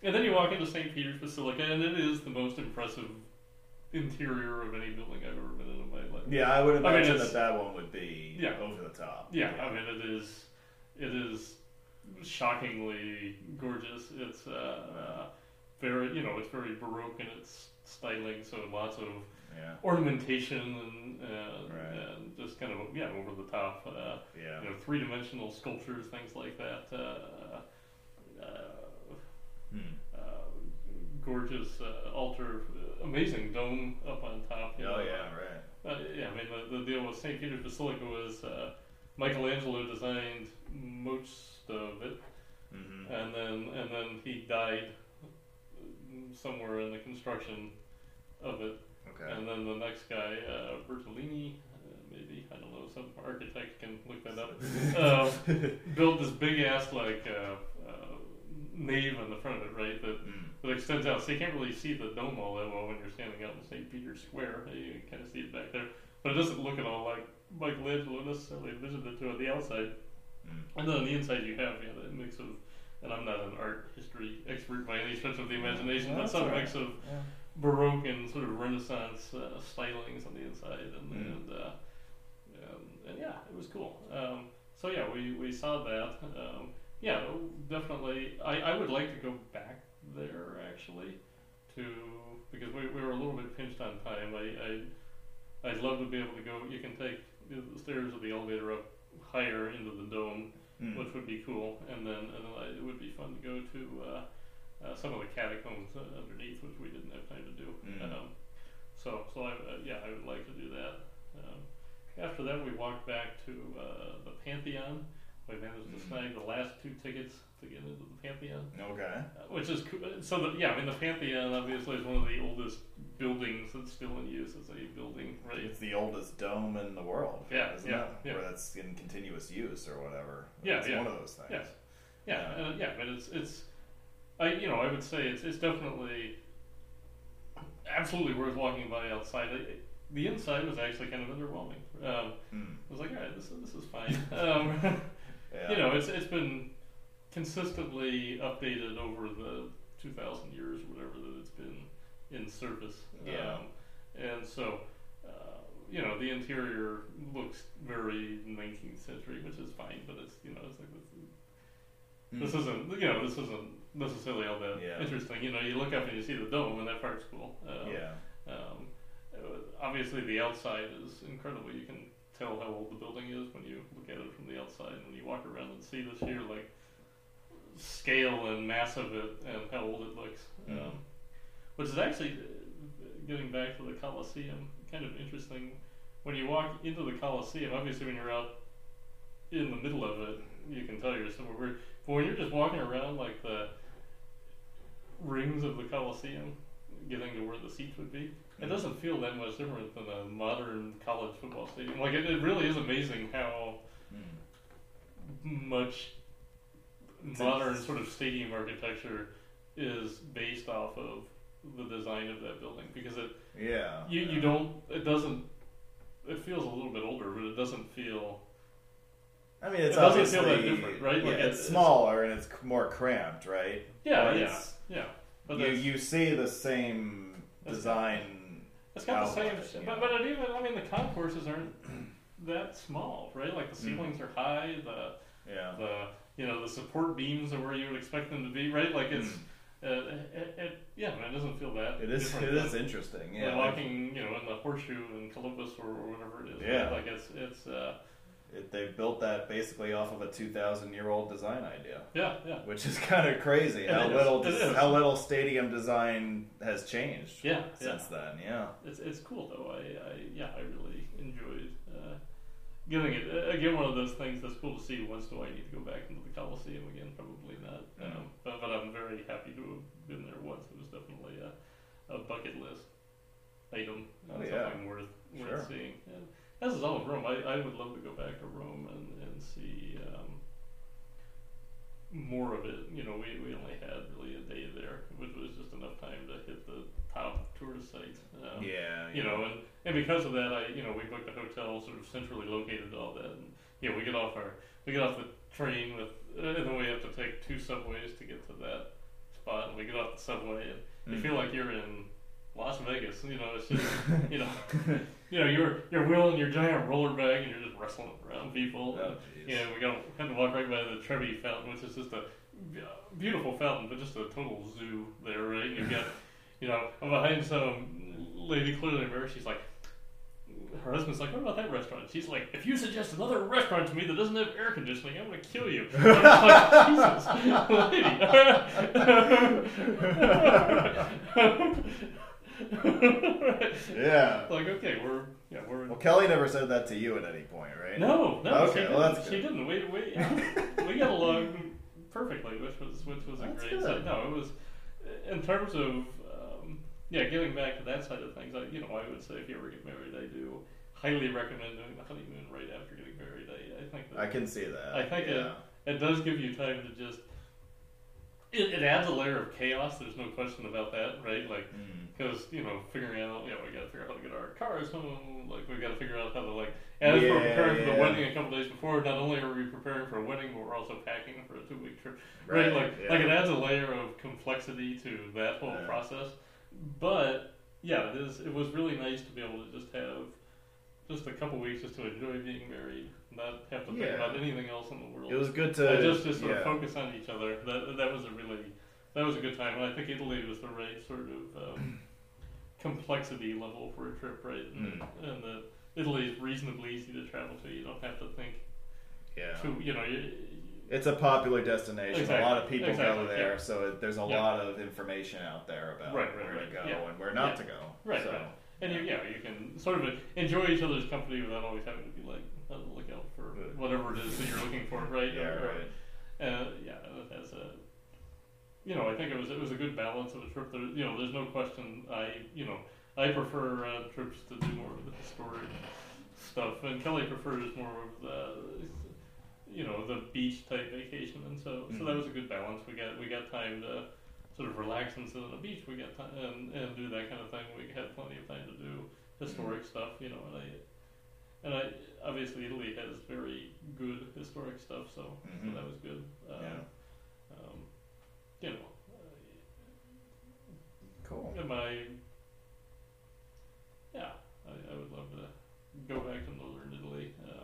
and then you walk into St. Peter's Basilica, and it is the most impressive interior of any building I've ever been in in my life. Yeah, I would I mean, imagine that that one would be Yeah. over the top. Yeah, I mean it is, it is shockingly gorgeous. It's uh, uh, very, you know, it's very baroque in its styling. So lots of yeah. ornamentation and uh, Right. and just kind of yeah over the top. Uh, Yeah. you know, three dimensional sculptures, things like that. Uh, uh, Hmm. uh, gorgeous uh, altar, amazing dome up on top. you Oh know, yeah, right. uh, yeah, I mean the, the deal with St. Peter's Basilica was uh, Michelangelo designed most of it, Mm-hmm. and then and then he died somewhere in the construction of it, Okay. and then the next guy, uh, Bertolini, uh, maybe I don't know, some architect can look that up, uh, built this big ass like uh, uh, nave on the front of it, right? That Mm. That extends out, so you can't really see the dome all that well when you're standing out in St. Peter's Square. You can kind of see it back there, but it doesn't look at all like Michelangelo necessarily envisioned it to on the outside. Mm. And then on the inside, you have yeah that mix of, and I'm not an art history expert by any stretch of the imagination, No, but some right. mix of Yeah. Baroque and sort of Renaissance uh, stylings on the inside, and Mm. and, uh, and and yeah, it was cool. Um, so yeah, we, we saw that. Um, yeah, definitely. I, I would like to go back there actually, to because we, we were a little bit pinched on time. I, I I'd love to be able to go. You can take the stairs or the elevator up higher into the dome, Mm. which would be cool, and then and then I, it would be fun to go to uh, uh, some of the catacombs uh, underneath, which we didn't have time to do. Mm. Um, so so I, uh, yeah, I would like to do that. Um, after that, we walked back to uh, the Pantheon. We managed to Mm. snag the last two tickets to get into the Pantheon, Okay. uh, which is cool. So the, yeah, I mean the Pantheon obviously is one of the oldest buildings that's still in use as a building, right? It's the oldest dome in the world. Yeah, isn't yeah, it? yeah. Where that's in continuous use or whatever. Yeah, it's yeah. one of those things. Yes. Yeah, uh, yeah, but it's it's, I you know I would say it's it's definitely absolutely worth walking by outside. It, it- the inside was actually kind of underwhelming. Um, Mm. I was like, all right, this is- this is fine. Um, Yeah. You know, it's it's been consistently updated over the two thousand years or whatever that it's been in service. Yeah. Um, and so. Uh, you know the interior looks very 19th century, which is fine, but it's you know it's like this, Mm. this isn't, you know, this isn't necessarily all that Yeah. interesting. You know, you look up and you see the dome, and that part's cool. Uh, yeah. Um, obviously, the outside is incredible. You can tell how old the building is when you look at it from the outside, and when you walk around and see this here, like scale and mass of it, and how old it looks. Mm. Um, which is actually uh, getting back to the Colosseum, kind of interesting. When you walk into the Colosseum, obviously, when you're out in the middle of it, you can tell you're somewhere weird. But when you're just walking around like the rings of the Colosseum, getting to where the seats would be, it Mm. doesn't feel that much different than a modern college football stadium. Like it, it really is amazing how Mm. much modern sort of stadium architecture is based off of the design of that building because it Yeah. you, yeah. you don't it doesn't it feels a little bit older but it doesn't feel I mean, it's It doesn't feel obviously that different, right? Yeah, Like, it's it's- smaller and it's more cramped, right? Yeah, But yeah, yeah. But you you see the same design. It's got the same, outline, but, but it even I mean the concourses aren't that small, right? Like the Mm. ceilings are high, the Yeah. the you know the support beams are where you would expect them to be, right? Like it's Mm. uh, it, it, yeah, man, it doesn't feel bad. It is. It is interesting. Yeah. like, walking, you know, in the horseshoe in Columbus or, or whatever it is. Yeah. right? Like it's it's uh, it, they built that basically off of a two thousand year old design idea, yeah, yeah, which is kind of crazy. How little des- how little stadium design has changed yeah, yeah. since then. Yeah. It's it's cool though. I, I yeah, I really enjoyed getting it. Again, one of those things that's cool to see. Once do I need to go back into the Coliseum again? Probably not. Mhm. Um, but, but I'm very happy to have been there once. It was definitely a, a bucket list item. Oh, yeah. something worth Sure. worth seeing. And as is all of Rome. I, I would love to go back to Rome and and see. Um, more of it, you know, we, we only had really a day there, which was just enough time to hit the top tourist sites. Um, Yeah. you know, and, and because of that, I you know we booked a hotel sort of centrally located all that, and you know we get off our we get off the train with, uh, and then we have to take two subways to get to that spot, and we get off the subway, and you Mm. feel like you're in Las Vegas, you know, it's just you know, you know you're you're wheeling your giant roller bag and you're just wrestling around people. Oh, and, you know, we got had to walk right by the Trevi Fountain, which is just a beautiful fountain, but just a total zoo there, right? You've got, you know, I'm behind some lady clearly embarrassed. She's like, her husband's like, what about that restaurant? She's like, if you suggest another restaurant to me that doesn't have air conditioning, I'm gonna kill you. I'm like, Jesus, lady. Yeah. like, okay, we're yeah, we're Well, Kelly never said that to you at any point, right? no, no, Okay, she didn't. well, that's she good. didn't. We we we got along perfectly, which was which was a That's great. good. Side. No, it was in terms of yeah, getting back to that side of things. I you know I would say if you ever get married, I do highly recommend doing the honeymoon right after getting married. I, I think that I can see that. I think yeah. it does give you time to just. It, it adds a layer of chaos. There's no question about that, right? Like Mm. because you know figuring out you know we got to figure out how to get our cars home like we got to figure out how to like as we're Yeah, preparing for the wedding a couple days before not only are we preparing for a wedding but we're also packing for a two week trip right, like yeah. like it adds a layer of complexity to that whole Yeah. process but yeah it is it was really nice to be able to just have just a couple weeks just to enjoy being married not have to think Yeah. about anything else in the world It was good to just just sort yeah. of focus on each other. That that was a really that was a good time, and I think Italy was the right sort of um, complexity level for a trip, right? And, Mm. and that Italy is reasonably easy to travel to. You don't have to think yeah. too. You know, you, It's a popular destination. A lot of people exactly, go there, yeah. so it, there's a Yeah. lot of information out there about Right, right, where right, to go yeah. and where not to go. right, so, right. And you, yeah, you can sort of enjoy each other's company without always having to be like, oh, look out for whatever it is that you're looking for, right? Yeah, Or- right. Uh, yeah, has a. You know, I think it was it was a good balance of a trip. There, you know, there's no question. I you know I prefer uh, trips to do more of the historic stuff, and Kelly prefers more of the you know the beach type vacation, and so so that Mhm. was a good balance. We got we got time to sort of relax and sit on the beach. We got time and, and do that kind of thing. We had plenty of time to do historic stuff, you know, and I and I obviously Italy has very good historic stuff, so, Mhm. so that was good. Um, Yeah. um, you know, Cool. uh, am I? Yeah, I, I would love to go back to northern Italy. Um,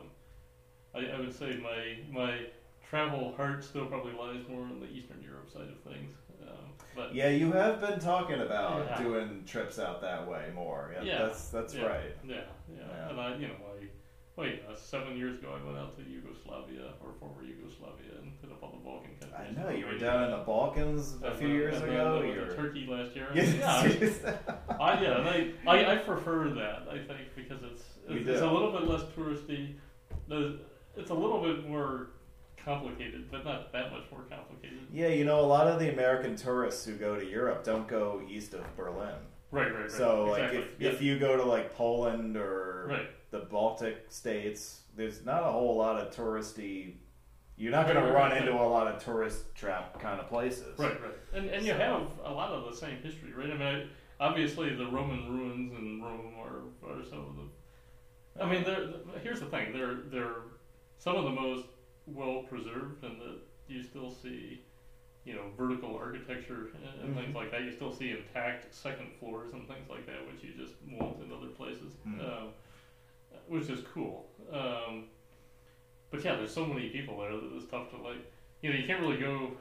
I, I would say my my travel heart still probably lies more on the Eastern Europe side of things, um, but Yeah, you have been talking about Yeah. doing trips out that way more. Yeah, Yeah. that's that's yeah, right. Yeah, yeah, Yeah. and I, you know, I, wait, uh, seven years ago I went out to Yugoslavia or former Yugoslavia and hit up all the Balkan I know you were down in the Balkans a few then- years ago. I went You're to Turkey last year. Yes. Yeah, I, yeah, and I, I, I prefer that. I think because it's it's, it's a little bit less touristy. The, it's a little bit more complicated, but not that much more complicated. Yeah, you know, a lot of the American tourists who go to Europe don't go east of Berlin. Right, right, right. So, exactly. like, if, yeah. if you go to like Poland or right, the Baltic states, there's not a whole lot of touristy. You're not going Right, to run into a lot of tourist trap kind of places. right, right, and and you have a lot of the same history, right? I mean, I, obviously the Roman ruins in Rome are, are some of the. I mean, they're, here's the thing: they're they're some of the most well preserved and that you still see, you know, vertical architecture and, and things like that. You still see intact second floors and things like that, which you just won't in other places, Mm. um, which is cool. Um, but yeah, there's so many people there that it's tough to like. You know, you can't really go.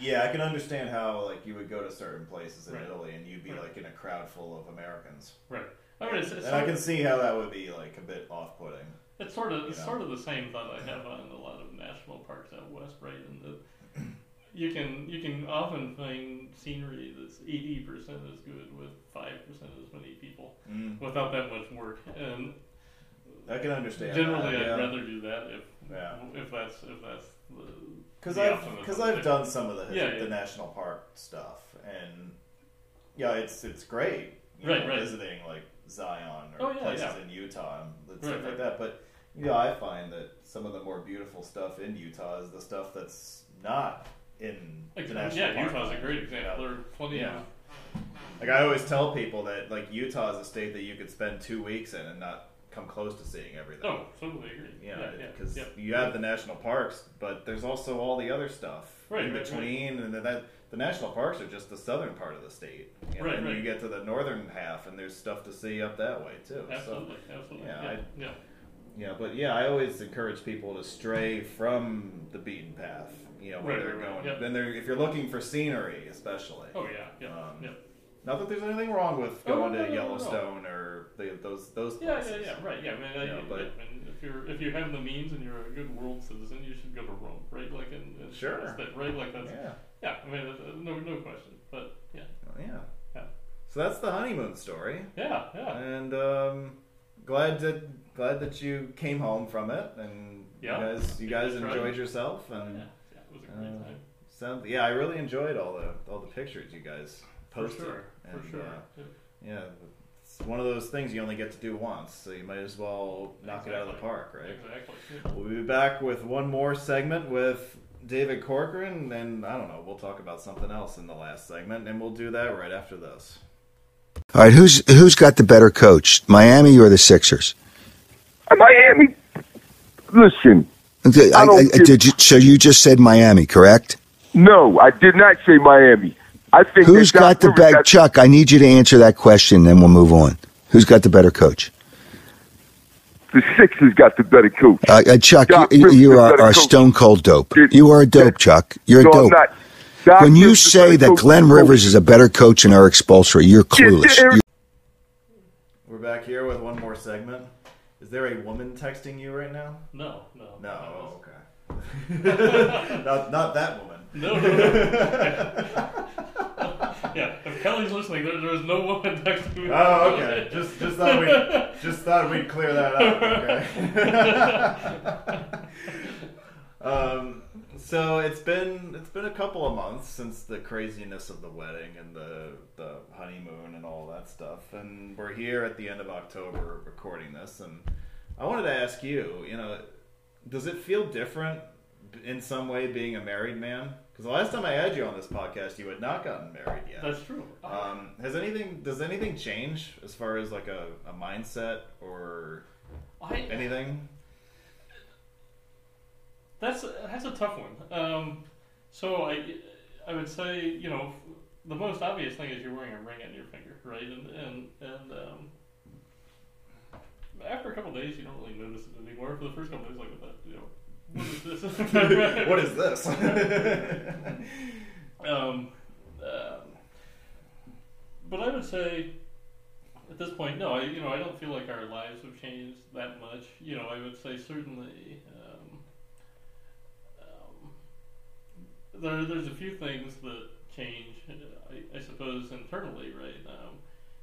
Yeah, I can understand how like you would go to certain places in Right. Italy and you'd be Right. like in a crowd full of Americans, Right. I mean, it's, it's, and I can see how that would be like a bit off-putting. It's sort of it's know. sort of the same thought I have on a lot of national parks out west, right? And that you can you can often find scenery that's eighty percent as good with five percent as many people Mm. without that much work. And I can understand. generally, that, yeah. I'd rather do that if Yeah. if that's if that's the Because I've because I've there. done some of the Yeah, the national park stuff, and yeah, it's it's great. You Right, know, right. Visiting like Zion or Oh, places in Utah and stuff Right, like that. But you know, I find that some of the more beautiful stuff in Utah is the stuff that's not in the Like, national yeah, park. Utah's a great example. There are plenty Yeah. of Like I always tell people that like Utah is a state that you could spend two weeks in and not come close to seeing everything. oh, totally agree. Yeah, yeah, yeah, because yeah. you have the national parks, but there's also all the other stuff Right, in right, between, and that the national parks are just the southern part of the state. And Right, then right. you get to the northern half, and there's stuff to see up that way too. Absolutely, absolutely. yeah, Yeah, I- yeah. Yeah, but yeah, I always encourage people to stray from the beaten path. You know, where Right, they're right, going. Then they're if you're looking for scenery, especially. Oh yeah, yeah, Um, yeah. Not that there's anything wrong with Oh, going no, to no, no, no. Yellowstone or the, those those places. yeah, yeah, yeah, right. Yeah, I mean, I, Yeah, but- if you're if you have the means and you're a good world citizen, you should go to Rome, right? Like in, in Sure. instead, right? Like that's Yeah. yeah. I mean, uh, no, no question. But yeah, Yeah. Yeah. So that's the honeymoon story. yeah, yeah, and um, glad that glad that you came home from it, and Yeah. you guys you It guys enjoyed right. yourself, and yeah. It was a great uh, time sound yeah, I really enjoyed all the all the pictures you guys posted. for posted. sure, and, for sure. uh, Yeah. yeah, it's one of those things you only get to do once, so you might as well knock it out of the park, right? Exactly. Yeah. We'll be back with one more segment with David Corcoran, and I don't know, we'll talk about something else in the last segment, and we'll do that right after this. All right, who's who's got the better coach, Miami or the Sixers? Miami. Listen, Okay, I, I I- did you, so you just said Miami, correct? no, I did not say Miami. I think Who's that Doc got the Rivers better? Chuck, I need you to answer that question, then we'll move on. Who's got the better coach? The Sixers got the better coach. Uh, uh, Chuck, Doc you, you are, better are stone cold dope. Dude, You are a dope, Chuck. You're a no, I'm dope. When you say that Glenn Rivers is a better coach than Erik Spoelstra, you're clueless. Eric- You- We're back here with one more segment. Is there a woman texting you right now? No, no, No, oh, okay. not, not that woman. No, no, no. yeah, if Kelly's listening, there, there's no woman texting me. Oh, okay. Just, just thought we, just thought we'd clear that up. Okay. um, so it's been, it's been a couple of months since the craziness of the wedding and the, the honeymoon and all that stuff, and we're here at the end of October recording this, and I wanted to ask you, you know, does it feel different in some way being a married man? Because the last time I had you on this podcast, you had not gotten married yet. That's true. Um, has anything does anything change as far as like a, a mindset or I, anything? That's that's a tough one. Um, so I I would say you know the most obvious thing is you're wearing a ring on your finger, right? And and and um, after a couple days, you don't really notice it anymore. For the first couple days, like you know, what is this? what is this? Um, um, but I would say at this point, no. I you know I don't feel like our lives have changed that much. You know, I would say certainly. Um, um, there, there's a few things that change, uh, I, I suppose, internally, right? Um,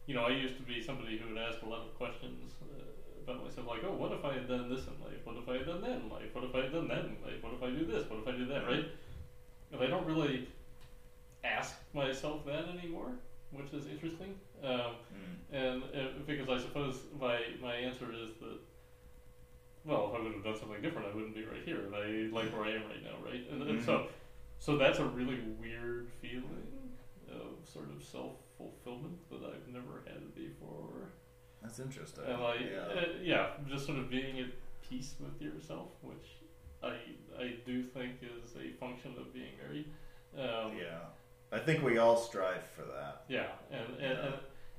you know, I used to be somebody who would ask a lot of questions uh, about myself, like, oh, what if I had done this in life? What if I had done that in life? What if I had done that in life? What if I do this? What if I do that, right? And I don't really ask myself that anymore, which is interesting. Um, and uh, because I suppose my my answer is that well, if I would have done something different, I wouldn't be right here, and I like where I am right now, right? And, and so, so that's a really weird feeling of sort of self fulfillment that I've never had before, That's interesting. and like yeah. uh, yeah, just sort of being at peace with yourself, which I I do think is a function of being married. Um, Yeah, I think we all strive for that. Yeah, and, and, and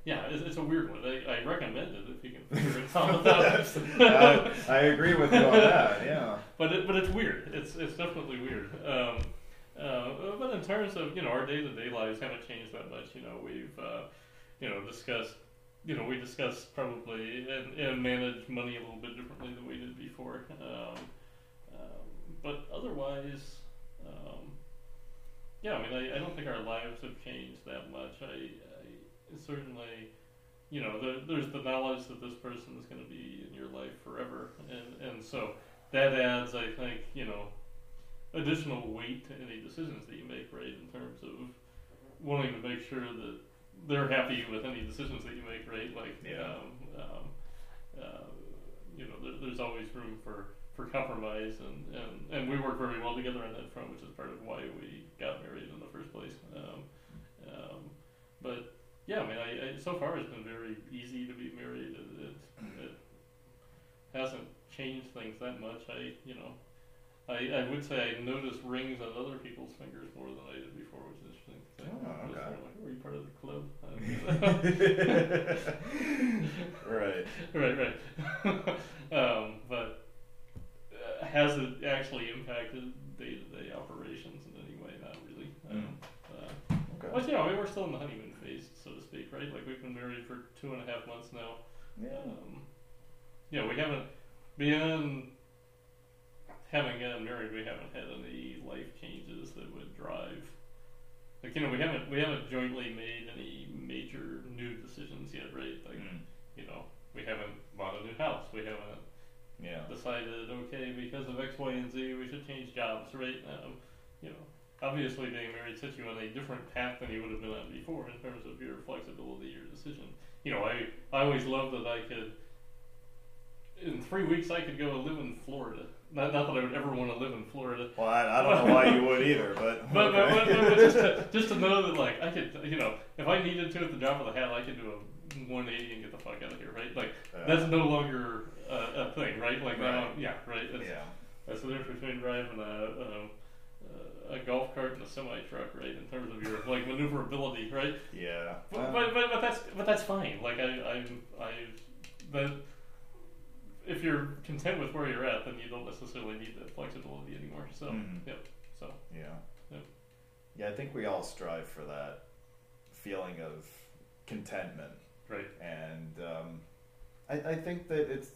yeah, it's, it's a weird one. I, I recommend it if you can figure it out. I, I agree with you on that. Yeah. but it, but it's weird. It's it's definitely weird. Um, uh, but in terms of you know our day to day lives haven't changed that much. You know we've uh, you know discussed you know we discussed probably and, and manage money a little bit differently than we did before. Um, um, but otherwise, um, yeah, I mean I, I don't think our lives have changed that much. I, I certainly. You know, there, there's the knowledge that this person is going to be in your life forever, and and so that adds, I think, you know, additional weight to any decisions that you make, right? In terms of wanting to make sure that they're happy with any decisions that you make, right? Like, Yeah. um, um, uh, you know, there, there's always room for, for compromise, and, and, and we work very well together on that front, which is part of why we got married in the first place. Um, um, but yeah, I mean, I, I, so far it's been very easy to be married. It, it, it hasn't changed things that much. I, you know, I, I would say I noticed rings on other people's fingers more than I did before, which is interesting. Oh, okay. sort of like, Were you part of the club? Right. right, right. um, but uh, has it actually impacted day-to-day operations in any way? Not really. Um, uh, Okay. but you know, I mean, we're still in the honeymoon phase, so to speak, right? Like we've been married for two and a half months now. Yeah. Um, yeah, we haven't been having gotten married. We haven't had any life changes that would drive. Like you know, we haven't we haven't jointly made any major new decisions yet, right? Like Mm. you know, we haven't bought a new house. We haven't Yeah. decided okay because of X, Y, and Z we should change jobs, right? Um, you know, obviously being married sets you on a different path than you would have been on before in terms of your flexibility, your decision. You know, I I always loved that I could. In three weeks, I could go live in Florida. Not, not that I would ever want to live in Florida, Well, I, I don't know why you would either, but. but, but, but, but, but just, to, just to know that, like, I could, you know, if I needed to at the drop of the hat, I could do a 180 and get the fuck out of here, right? Like, that's no longer uh, a thing, right? Like, now, Right. yeah, right? It's, yeah. That's the difference between driving a, um, uh, a golf cart and a semi truck, right? In terms of your like maneuverability, right? Yeah. But, but, but, but that's but that's fine. Like I I I that if you're content with where you're at, then you don't necessarily need that flexibility anymore. So Mhm. yep. So Yeah. Yep. Yeah, I think we all strive for that feeling of contentment, right. and um, I, I think that it's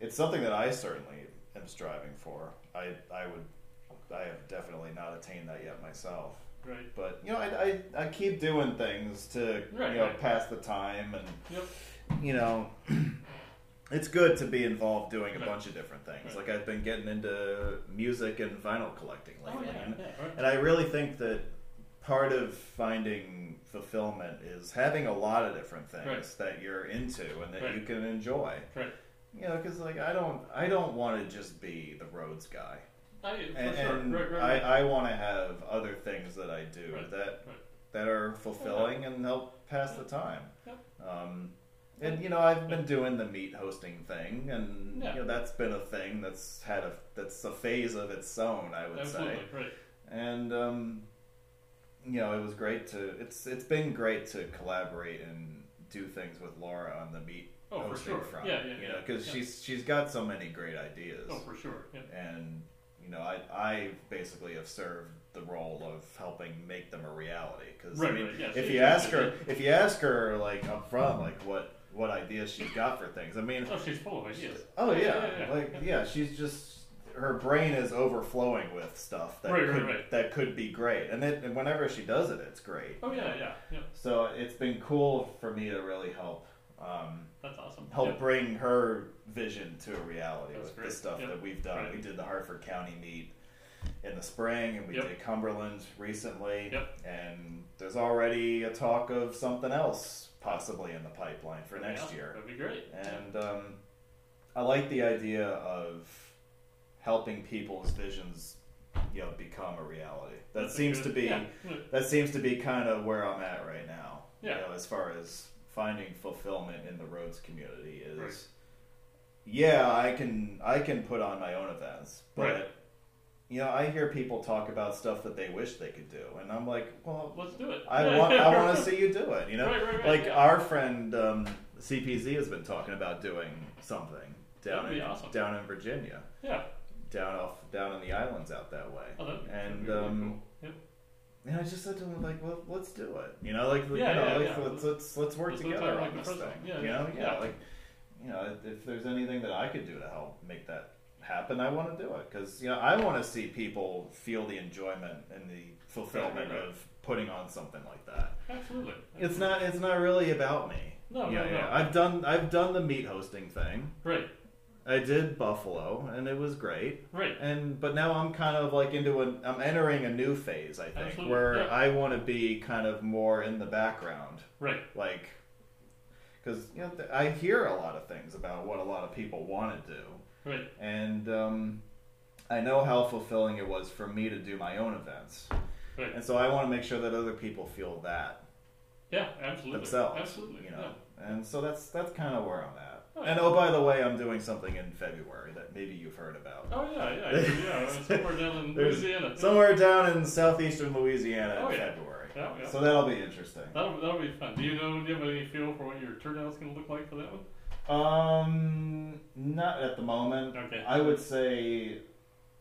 it's something that I certainly am striving for. I I would I have definitely not attained that yet myself, Right. but you know I I, I keep doing things to Right, you know right. pass the time and Yep. you know, it's good to be involved doing a bunch of different things. Like I've been getting into music and vinyl collecting Oh lately, yeah. and, yeah and I really think that part of finding fulfillment is having a lot of different things Right. that you're into and that Right. you can enjoy. Right. You know, because like I don't, I don't want to just be the roads guy, I, and, sure. and right. I, I want to have other things that I do that that are fulfilling and help pass the time. Um, and you know, I've been doing the meet hosting thing, and Yeah. you know that's been a thing that's had a that's a phase of its own, I would Absolutely. say. Right. And um, you know, it was great to it's it's been great to collaborate and do things with Laura on the meet Oh, for hosting sure. front. Yeah, yeah, you know, because yeah. she's she's got so many great ideas Oh, for sure. Yeah. and you know I, I basically have served the role of helping make them a reality because Right, I mean, right, yeah, if you ask her if you ask her like up front like what what ideas she's got for things I mean Oh, she's full of ideas. oh yeah, yeah, yeah. like yeah she's just her brain is overflowing with stuff that Right, right, could right. that could be great and it and whenever she does it it's great Oh yeah, yeah, yeah. so it's been cool for me to really help um, That's awesome. help Yeah. bring her vision to a reality That's with the stuff Yep. that we've done. Right. We did the Harford County meet in the spring, and we Yep. did Cumberland recently. Yep. And there's already a talk of something else possibly in the pipeline for next Yeah, year. That'd be great. And um, I like the idea of helping people's visions, you know, become a reality. That That'd seems good. to be. Yeah. that seems to be kind of where I'm at right now. Yeah. You know, as far as finding fulfillment in the roads community is, Right. yeah, I can I can put on my own events, but Right. You know, I hear people talk about stuff that they wish they could do, and I'm like, well, Let's do it. I want I want to see you do it. You know, Right, right, right, like yeah. our friend um, CPZ has been talking about doing something down in awesome. down in Virginia, Yeah. down off down in the islands out that way, Oh, and be really um, cool. Yep. and I just said to him like, well, let's do it. You know, like you know, yeah, like yeah. let's let's let's work Let's together on this thing. Yeah, you know, yeah, yeah. like you know, if there's anything that I could do to help make that happen, I want to do it because you know I want to see people feel the enjoyment and the fulfillment Right, of putting on something like that. Absolutely. It's not it's not really about me. No, yeah, no, yeah. no. I've done I've done the meet hosting thing. Right. I did Buffalo and it was great. Right. And but now I'm kind of like into an I'm entering a new phase, I think, Absolutely, where yeah. I want to be kind of more in the background, Right. like because you know th- I hear a lot of things about what a lot of people want to do, Right. and um, I know how fulfilling it was for me to do my own events, Right. and so I want to make sure that other people feel that Yeah. Absolutely. themselves, Absolutely. you know, and so that's that's kind of where I'm at. Oh, And oh, by the way, I'm doing something in February that maybe you've heard about. Oh yeah, yeah, yeah. yeah. Somewhere down in Louisiana. Somewhere down in southeastern Louisiana Oh, in yeah. February. Yeah, yeah. So that'll be interesting. That'll, that'll be fun. Do you know? Do you have any feel for what your turnout's going to look like for that one? Um, not at the moment. Okay. I would say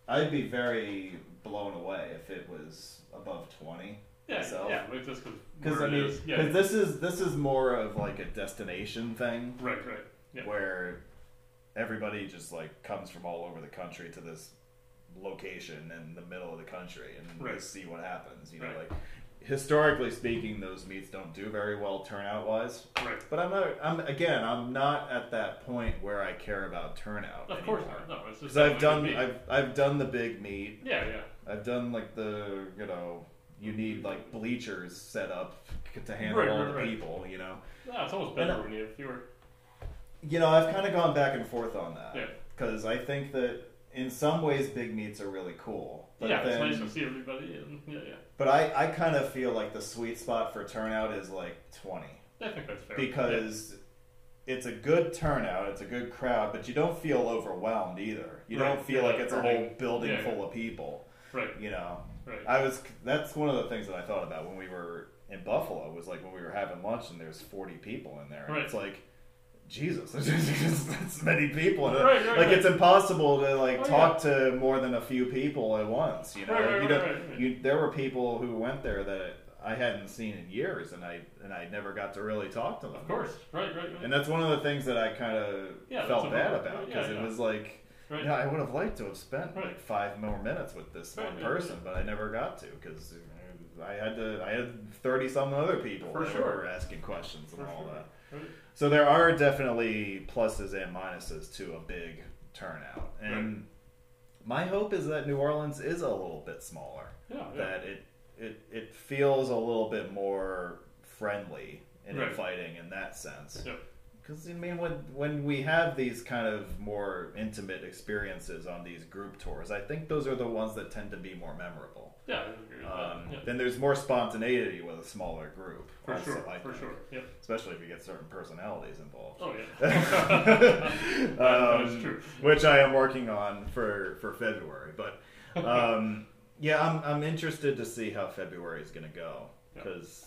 I'd be very blown away if it was above twenty. Yeah, myself. yeah. Just Because because I mean, is. Yeah. this is this is more of like a destination thing right, right. Yeah. where everybody just like comes from all over the country to this location in the middle of the country and Right. see what happens. You know, Right. like historically speaking, those meets don't do very well turnout wise. Right. But I'm not. I'm again. I'm not at that point where I care about turnout. Of course not. No, it's just I've done. I've I've done the big meet. Yeah, yeah. I've done like the you know you need like bleachers set up to handle Right, all right, the right. people. You know. No, it's almost better I- when you have fewer. You know, I've kind of gone back and forth on that. Yeah. Because I think that in some ways big meets are really cool. But yeah, then, it's nice to see everybody. And yeah, yeah. But I, I kind of feel like the sweet spot for turnout is like 20. I think that's fair. because it's a good turnout, it's a good crowd, but you don't feel overwhelmed either. You Right, don't feel yeah, like it's a whole building Yeah, full yeah. of people. right, You know, right. I was that's one of the things that I thought about when we were in Buffalo was like when we were having lunch and there's 40 people in there. Right. It's like Jesus, there's that's many people. Right, right, like right. it's impossible to like Oh, talk to more than a few people at once. You know, you right, know, right, right. you there were people who went there that I hadn't seen in years, and I and I never got to really talk to them. Of course, right, right, right. And that's one of the things that I kind of Yeah, felt bad about because yeah. it was like, yeah, I would have liked to have spent like five more minutes with this one yeah, person, yeah. but I never got to because I had to. I had thirty some other people For that sure. were asking questions and For all sure. that. Right. So there are definitely pluses and minuses to a big turnout, and my hope is that New Orleans is a little bit smaller Yeah, yeah. that it it it feels a little bit more friendly and Right. inviting in that sense. Yep. Because I mean, when when we have these kind of more intimate experiences on these group tours, I think those are the ones that tend to be more memorable. Yeah, I agree Um. Yeah. Then there's more spontaneity with a smaller group. For also, sure, I for think. sure. Yep. Especially if you get certain personalities involved. Oh yeah. um, That's true. Which I am working on for for February, but um, yeah, I'm I'm interested to see how February is going to go Yeah. because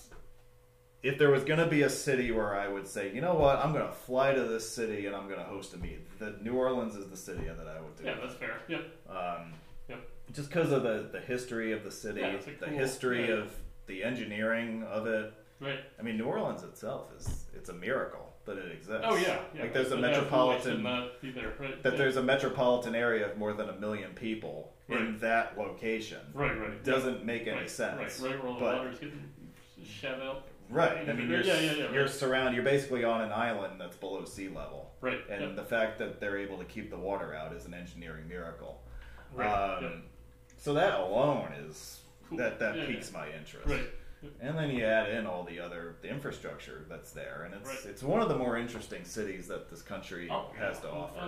if there was going to be a city where I would say, you know what, I'm going to fly to this city and I'm going to host a meet, the New Orleans is the city that I would do. Yeah, that's fair. Yep. Um, Yep. Just because of the, the history of the city, Yeah, the cool- history yeah. of the engineering of it. Right. I mean, New Orleans itself is it's a miracle that it exists. Oh yeah. yeah. like there's a metropolitan there. Right. that yeah. there's a metropolitan area of more than a million people in that location. Right. Right. Doesn't make any right, sense. Right. Right. Where all the but- water's getting out. Right. I mean, you're Yeah, yeah, yeah, you're surrounded. You're basically on an island that's below sea level, Right. and yep. the fact that they're able to keep the water out is an engineering miracle. Right. Um, yep. So that alone is Cool. that that piques my interest. Right. And then you add in all the other the infrastructure that's there, and it's Right. it's one of the more interesting cities that this country Oh, has yeah, to offer.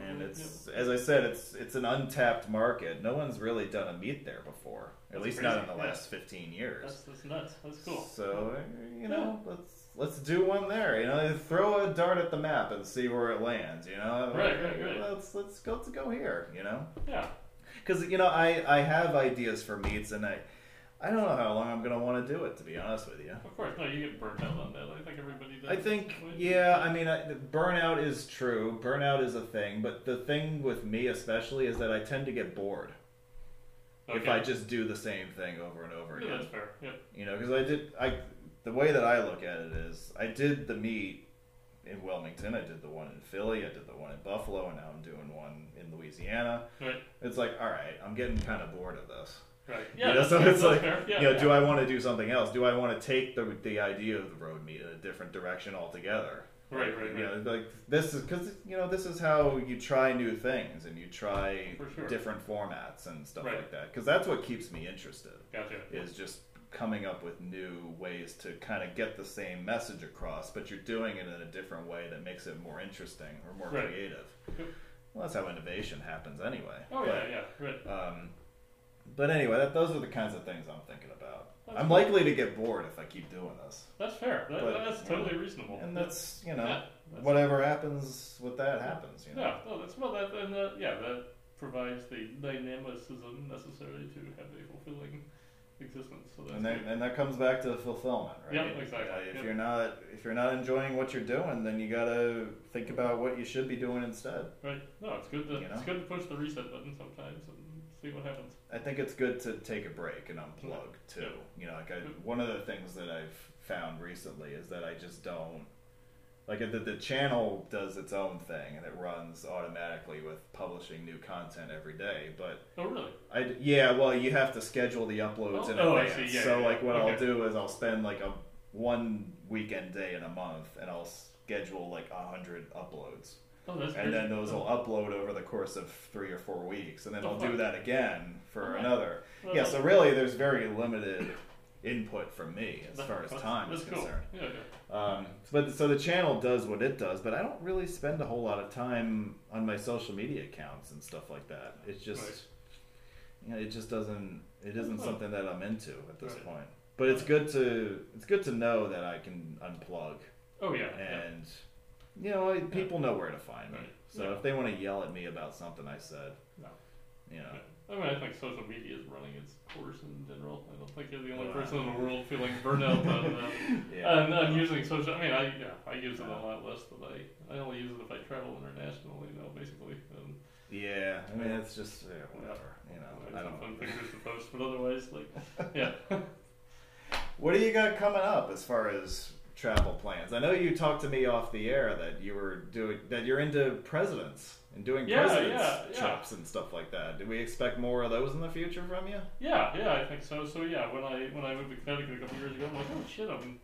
And yeah. it's as I said, it's it's an untapped market. No one's really done a meet there before, at That's least not in the yeah. last fifteen years. That's, that's nuts. That's cool. So you know, let's let's do one there. You know, throw a dart at the map and see where it lands. You know, Right, right, right. Let's let's go let's go here. You know, Yeah. because you know I I have ideas for meets and I. I don't know how long I'm gonna want to do it. To be honest with you, Of course, no, you get burnt out on that. I think everybody does. I think, yeah, I mean, I, burnout is true. Burnout is a thing, but the thing with me especially is that I tend to get bored if okay. I just do the same thing over and over Yeah, again. that's fair. Yeah. You know, because I did, I the way that I look at it is, I did the meet in Wilmington, I did the one in Philly, I did the one in Buffalo, and now I'm doing one in Louisiana. Right. It's like, all right, I'm getting kind of bored of this. Right. You Yeah. know, so it's like. Yeah, you know, yeah. do I want to do something else? Do I want to take the the idea of the road meet in a different direction altogether? Right, right, You right. know, like this is because you know this is how you try new things and you try sure. different formats and stuff Right. like that. Because that's what keeps me interested Gotcha. is just coming up with new ways to kind of get the same message across, but you're doing it in a different way that makes it more interesting or more Right. creative. Well, that's how innovation happens anyway. Oh But- yeah, yeah. Right. um, but anyway, that, those are the kinds of things I'm thinking about. That's I'm likely to get bored if I keep doing this, That's fair. That, But, that's totally reasonable. and that's you know Yeah, that's- whatever happens with that happens. You know, Yeah, no, that's well. That and that, yeah, that provides the dynamicism necessary to have a fulfilling existence. So and that and that comes back to fulfillment, right? Yep, exactly. Uh, if Yep. you're not if you're not enjoying what you're doing, then you gotta think about what you should be doing instead. right. No, it's good to You know? it's good to push the reset button sometimes and see what happens. I think it's good to take a break and unplug too. You know, like I, one of the things that I've found recently is that I just don't like the, the channel does its own thing and it runs automatically with publishing new content every day. But Oh really? I yeah, well, you have to schedule the uploads Oh, in oh, I advance. see. Yeah, so yeah, like what I'll okay. do is I'll spend like a one weekend day in a month and I'll schedule like a hundred uploads Oh, that's and then those will Oh, upload over the course of three or four weeks, and then Oh, I'll do that again for Alright. another. well, yeah, so really, there's very limited input from me as far as time that's is cool. concerned. Yeah, yeah. Um, but so the channel does what it does, but I don't really spend a whole lot of time on my social media accounts and stuff like that. It's just, Right. you know, it just doesn't. It isn't Huh. something that I'm into at this Right. point. But it's good to it's good to know that I can unplug Oh yeah. yeah. You know people know where to find me. Right. So Yeah. if they want to yell at me about something I said, No. you know, I mean, I think social media is running its course in general. I don't think you're the only Wow. person in the world feeling burnout on, uh, yeah, on, on using social. I mean, I yeah, I use it a lot less than I. I only use it if I travel internationally now, basically. And yeah. I mean, it's just yeah, whatever. You know, I some fun don't. pictures to post, but otherwise, like, yeah. What do you got coming up as far as travel plans? I know you talked to me off the air that you were doing that. You're into presidents and doing Yeah, presidents yeah, yeah. trips and stuff like that. Do we expect more of those in the future from you? Yeah, yeah, I think so. So yeah, when I when I moved to Connecticut a couple years ago, I'm like, oh shit, I'm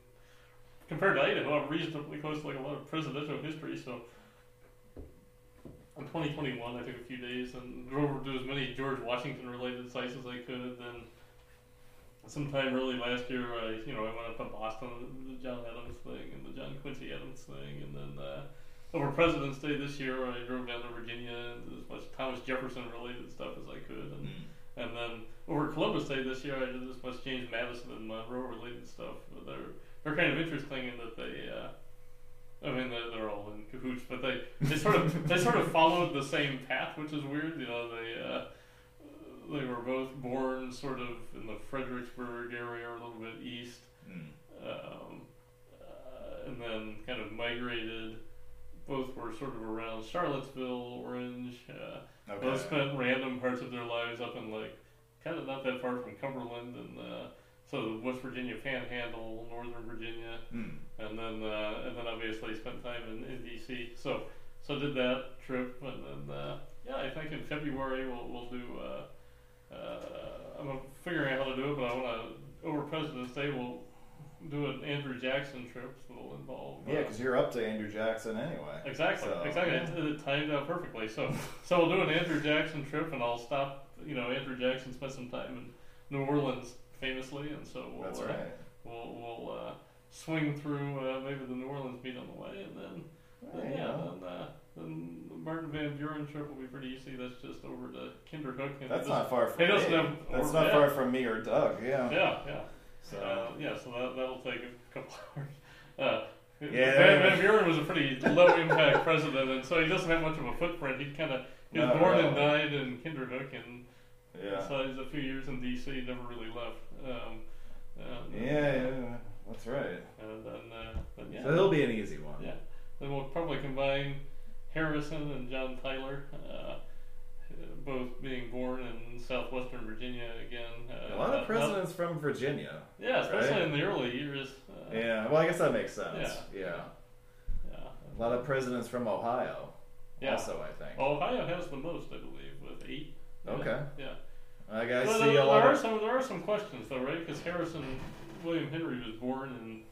compared to Idaho, I'm reasonably close to like a lot of presidential history. So in 2021, I took a few days and drove over to as many George Washington related sites as I could. Then sometime early last year, I you know I went up to Boston, the John Adams thing and the John Quincy Adams thing, and then. Uh, over President's Day this year, I drove down to Virginia and did as much Thomas Jefferson related stuff as I could, and and then over Columbus Day this year, I did as much James Madison and Monroe related stuff. But they're they're kind of interesting in that they, uh, I mean, they're, they're all in cahoots, but they they sort of they sort of followed the same path, which is weird. You know, they uh, they were both born sort of in the Fredericksburg area, or a little bit east, Mm. um, uh, and then kind of migrated. Both were sort of around Charlottesville, Orange. Uh, Okay. both spent random parts of their lives up in like kind of not that far from Cumberland and uh, so the West Virginia Panhandle, Northern Virginia, Mm. and then uh, and then obviously spent time in, in DC. So so did that trip, and then uh, yeah, I think in February we'll we'll do. Uh, I'm figuring out how to do it, but I want to over President's Day we'll do an Andrew Jackson trip that'll involve. uh, Yeah, because you're up to Andrew Jackson anyway. Exactly, So, exactly. yeah. It, it timed out perfectly. So, so we'll do an Andrew Jackson trip, and I'll stop. You know, Andrew Jackson spent some time in New Orleans famously, and so we'll That's uh, right. we'll, we'll uh, swing through uh, maybe the New Orleans meet on the way, and then, then yeah, yeah. then, uh, then the Martin Van Buren trip will be pretty easy. That's just over to Kinderhook. And That's not far from He doesn't me. have- That's or- not yeah. far from me or Doug. Yeah. Yeah, yeah. So Uh, yeah, so that that'll take a couple hours. Uh, Yeah. Van, Van Buren was a pretty low impact president, and so he doesn't have much of a footprint. He kind of he was No, born no. and died in Kinderhook, and yeah. so he's a few years in D.C. Never really left. Um, and, Yeah, yeah. That's right. And then, uh, then yeah. So he'll be an easy one. Yeah. Then we'll probably combine Harrison and John Tyler, uh, both being born in southwestern Virginia again. Uh, A lot of presidents from Virginia. yeah, especially right? in the early years. Uh, Yeah. Well, I guess that makes sense. Yeah. Yeah. Yeah. A lot of presidents from Ohio. Yeah. Also, I think. Ohio has the most, I believe, with eight. Yeah. Okay. Yeah. I guess Well, see there, a lot there are some there are some questions though, right? Because Harrison William Henry was born in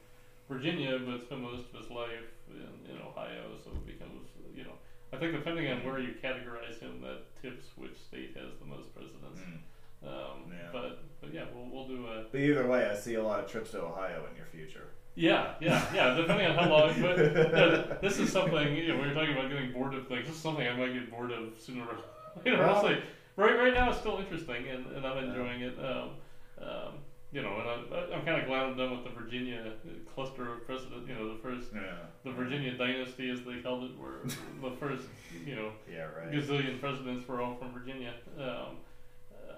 Virginia, but spent most of his life in, in Ohio, so it becomes you know. I think depending on where you categorize him, that tips which state has the most presidents. Mm. Um, Yeah. But but yeah, we'll we'll do a But either way, I see a lot of trips to Ohio in your future. yeah yeah yeah depending on how long. But uh, this is something you know we were talking about getting bored of things. This is something I might get bored of sooner. or You know, Well- it's right right now it's still interesting and, and I'm Yeah. enjoying it. Um, um, you know, and I, I'm kind of glad I'm done with the Virginia cluster of president. You know, the first Yeah. the Virginia dynasty, as they called it, where the first you know Yeah. Right. gazillion presidents were all from Virginia. Um, uh,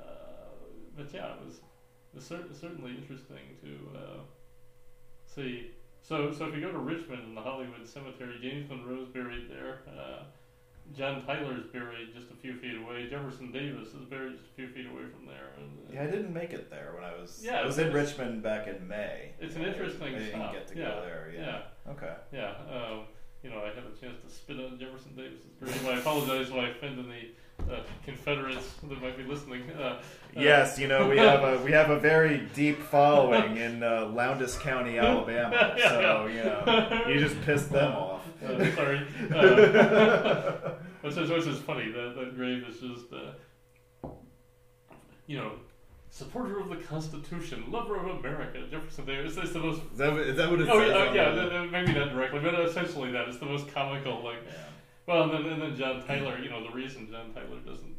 but yeah, it was, it was cer- certainly interesting to uh, see. So, so if you go to Richmond in the Hollywood Cemetery, James Monroe's buried there. Uh, John Tyler's buried just a few feet away. Jefferson Davis is buried just a few feet away from there. And, uh, Yeah, I didn't make it there when I was. Yeah, I was in Richmond back in May. It's an interesting I didn't get to yeah, go there. Yeah. Okay. Yeah, um, you know, I had a chance to spit on Jefferson Davis's grave. I apologize if I offend any uh, Confederates that might be listening. Uh, uh, Yes, you know we have a we have a very deep following in uh, Lowndes County, Alabama. Yeah, So you know you just pissed them off. Uh, sorry. Uh, which, is, which is funny. That, that grave is just, uh, you know, supporter of the Constitution, lover of America, Jefferson Davis. It's the most. Is that, is that what it Oh says? yeah, yeah. the- th- th- maybe not directly, but essentially that. It's the most comical. Like, yeah. well, and then, and then John Tyler. You know, the reason John Tyler doesn't,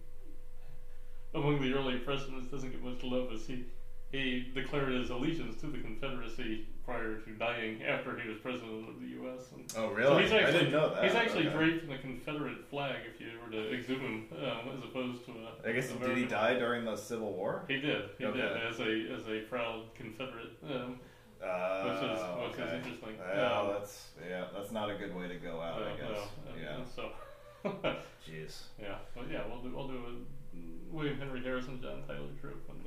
among the early presidents, doesn't get much love is he he declared his allegiance to the Confederacy prior to dying after he was president of the U.S. And Oh so really? he's actually, I didn't know that. He's actually Okay. draped in the Confederate flag if you were to exhume him, um, as opposed to a. I guess an did he American die during the Civil War? He did. He Okay. did as a as a proud Confederate, um, Uh, which is which okay. is interesting. Well, Um, that's yeah, that's not a good way to go out. I uh, guess. uh, and- yeah. and so, Jeez. yeah, but yeah, we'll do we'll do a William Henry Harrison, John Tyler then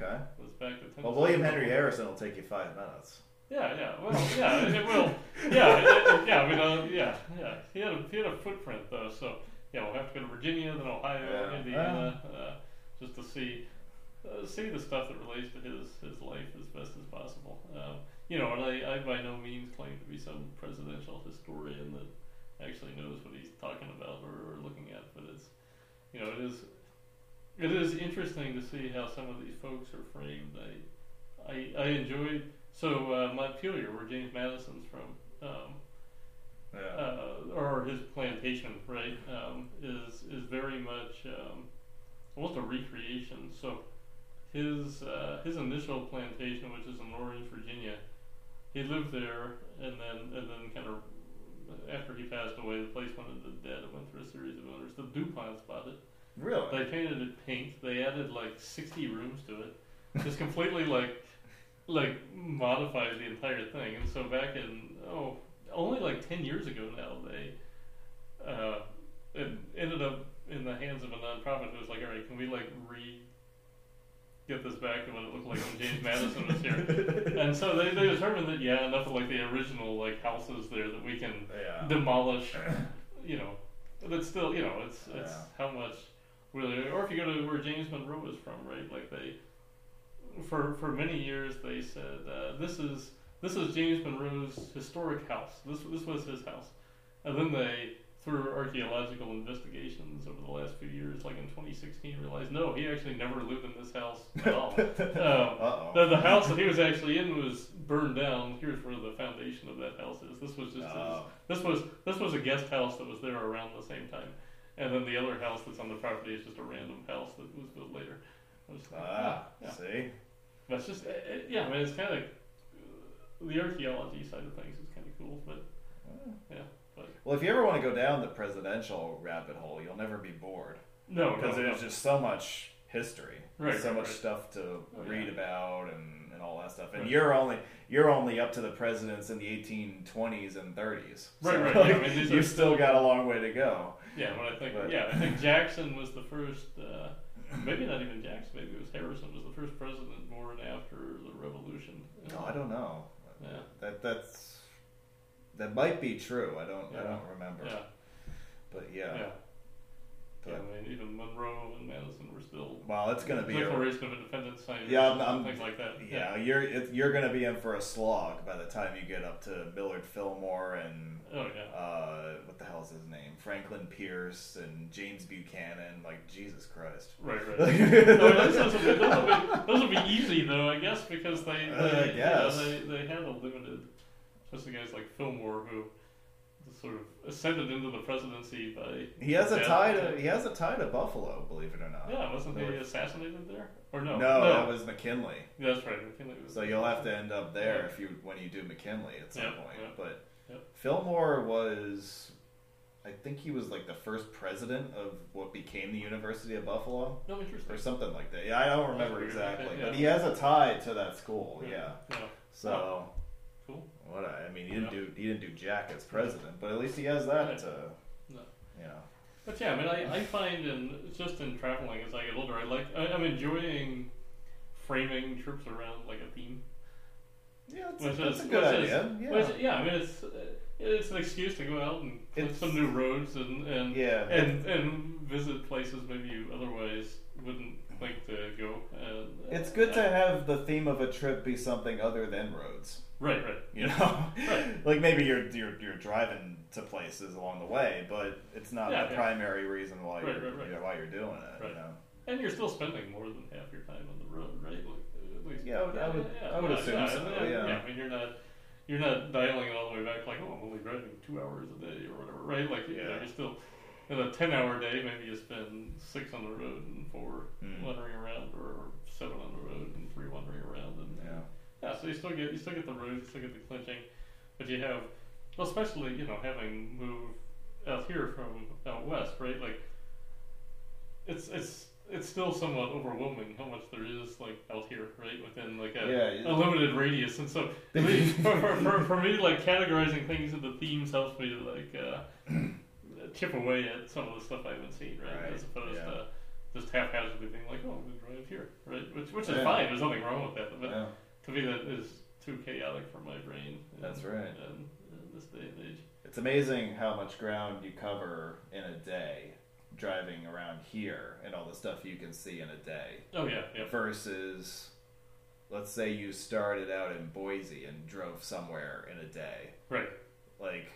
Okay. was back to Tennessee. Well, William Henry Harrison will take you five minutes. Yeah, yeah. Well, yeah, it will. Yeah, it, it, yeah. I mean, uh, yeah, yeah. He had a he had a footprint though, so yeah, we'll have to go to Virginia, then Ohio, Yeah. Indiana, uh, just to see uh, see the stuff that relates to his his life as best as possible. Um, you know, and I, I by no means claim to be some presidential historian that actually knows what he's talking about or, or looking at, but it's you know it is it is interesting to see how some of these folks are framed. I I, I enjoyed so uh, Montpelier, where James Madison's from, um, Yeah. uh, or his plantation, right, um, is is very much um, almost a recreation. So his uh, his initial plantation, which is in Orange, Virginia, he lived there, and then and then kind of after he passed away, the place went into debt. It went through a series of owners. The Duponts bought it. Really? They painted it pink. They added like sixty rooms to it. Just completely like like modified the entire thing. And so back in oh only like ten years ago now they uh it ended up in the hands of a nonprofit who was like, all right, can we like re get this back to what it looked like when James Madison was here? And so they, they determined that yeah, enough of like the original like houses there that we can yeah. demolish, you know, but it's still, you know, it's it's Yeah. how much really, or if you go to where James Monroe is from, right? Like they, for for many years they said uh, this is this is James Monroe's historic house. This this was his house, and then they through archaeological investigations over the last few years, like in 2016, realized no, he actually never lived in this house at all. um, the, the house that he was actually in was burned down. Here's where the foundation of that house is. This was just Oh. his, this was this was a guest house that was there around the same time, and then the other house that's on the property is just a random house that was built later. I was like, Ah, ah yeah. see? It's just, it, it- yeah, I mean, it's kind of the archaeology side of things is kind of cool, but hmm. yeah, but Well, if you ever want to go down the presidential rabbit hole, you'll never be bored. no, Because no, no. there's just so much history. Right, so right, much right. stuff to Oh, read yeah. about and, and all that stuff. And Right. you're only you're only up to the presidents in the 1820s and 30s. Right, So, right, like, yeah, I mean, you've still got a long way to go. yeah, but I think But- yeah, I think Jackson was the first. Uh, maybe not even Jackson. Maybe it was Harrison was the first president born after the Revolution. No, I don't know. Yeah. That that's that might be true. I don't I don't remember. Yeah, But yeah. yeah. Yeah, I mean, even Monroe and Madison were still Well, it's gonna be a, Declaration of Independence signers Yeah, I'm- I'm- things like that. yeah. You're it, you're gonna be in for a slog by the time you get up to Millard Fillmore and Oh yeah. uh, what the hell's his name? Franklin Pierce and James Buchanan. Like Jesus Christ. Right, right. no, those, will be, those, will be, be easy though, I guess, because they they, Uh, I you know, they they had a limited, especially guys like Fillmore who sort of ascended into the presidency by. He has a tie to he has a tie to Buffalo, believe it or not. Yeah, wasn't he assassinated there? Or no? No, that was McKinley. Yeah, that's right. McKinley was So you'll have to end up there if you when you do McKinley at some Yep, point. yep, But yep. Fillmore was, I think he was like the first president of what became the University of Buffalo No, interesting. or something like that. Yeah, I don't remember weird. exactly, but yeah. he has a tie to that school. Yeah. Yeah. So Cool. What I, I mean, he didn't Yeah. do he didn't do jack as president, but at least he has that Right. to, No. you know. But yeah, I mean, I, I find in just in traveling as I get older, I like I, I'm enjoying framing trips around like a theme. Yeah, that's, Which a, that's is- a good which idea. is- yeah. Which, yeah, I mean, it's uh, it's an excuse to go out and It's- some new roads and and yeah. and, and visit places maybe you otherwise wouldn't think to go. And, uh, It's good to have the theme of a trip be something other than roads. Right, right. You know, Right. like maybe you're, you're you're driving to places along the way, but it's not Yeah, the yeah. primary reason why Right, you're right, you know, why you're doing it. Right. You know, And you're still spending more than half your time on the road, right? Like, at least, Yeah, I would- I would- I would assume yeah, so, and- yeah. I mean, you're not you're not dialing it all the way back like, oh, I'm only driving two hours a day or whatever, right? Like, Yeah. you're still in a ten hour day. Maybe you spend six on the road and four Hmm. wandering around, or seven on the road and three wandering around, and yeah, yeah, so you still get you still get the roads, you still get the clinching, but you have, well, especially you know having moved out here from out west, right? Like, it's it's it's still somewhat overwhelming how much there is like out here, right? Within like a, Yeah, a limited radius, and so I mean, for, for, for, me, like categorizing things into themes helps me to like uh, chip away at some of the stuff I haven't seen, right? Right, As opposed yeah. to just haphazardly being like, oh, I'm gonna drive here, right? Which which is Yeah. fine. There's nothing wrong with that, but. To me that is too chaotic for my brain. in- That's right. This day and age. It's amazing how much ground you cover in a day driving around here and all the stuff you can see in a day Oh yeah, yeah. versus let's say you started out in Boise and drove somewhere in a day. Right. Like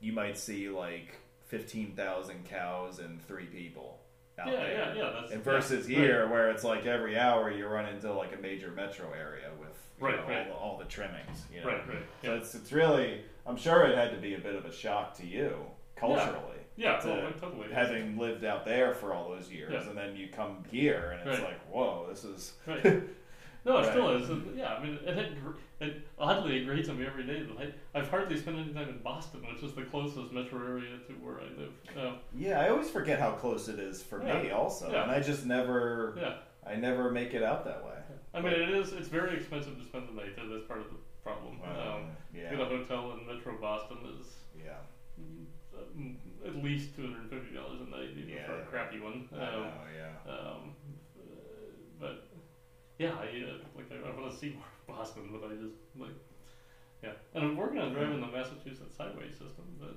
you might see like 15,000 cows and 3 people out Yeah, there. yeah, yeah. That's And versus yeah, here, where it's like every hour you run into like a major metro area with you Right, know, right. All, the, all the trimmings. You know? Right, right. So it's it's really I'm sure it had to be a bit of a shock to you culturally. yeah. to well, totally. Having lived out there for all those years, and then you come here, and it's Right. like, whoa, this is Right. No, it still is. And, yeah, I mean, it, it, it oddly agrees on me every day that I, I've hardly spent any time in Boston, which is the closest metro area to where I live. Um, yeah. I always forget how close it is for me, also, Yeah. and I just never, yeah, I never make it out that way. I mean, it is. It's very expensive to spend the night there. That's part of the problem. Um, um, yeah, Get a hotel in Metro Boston is yeah, mm, at least two hundred fifty dollars a night, even Yeah. for a crappy one. I Um, know, yeah. Um, uh, but yeah, I uh, like I, I want to see more of Boston, but I just like yeah, and I'm working on driving the Massachusetts highway system, but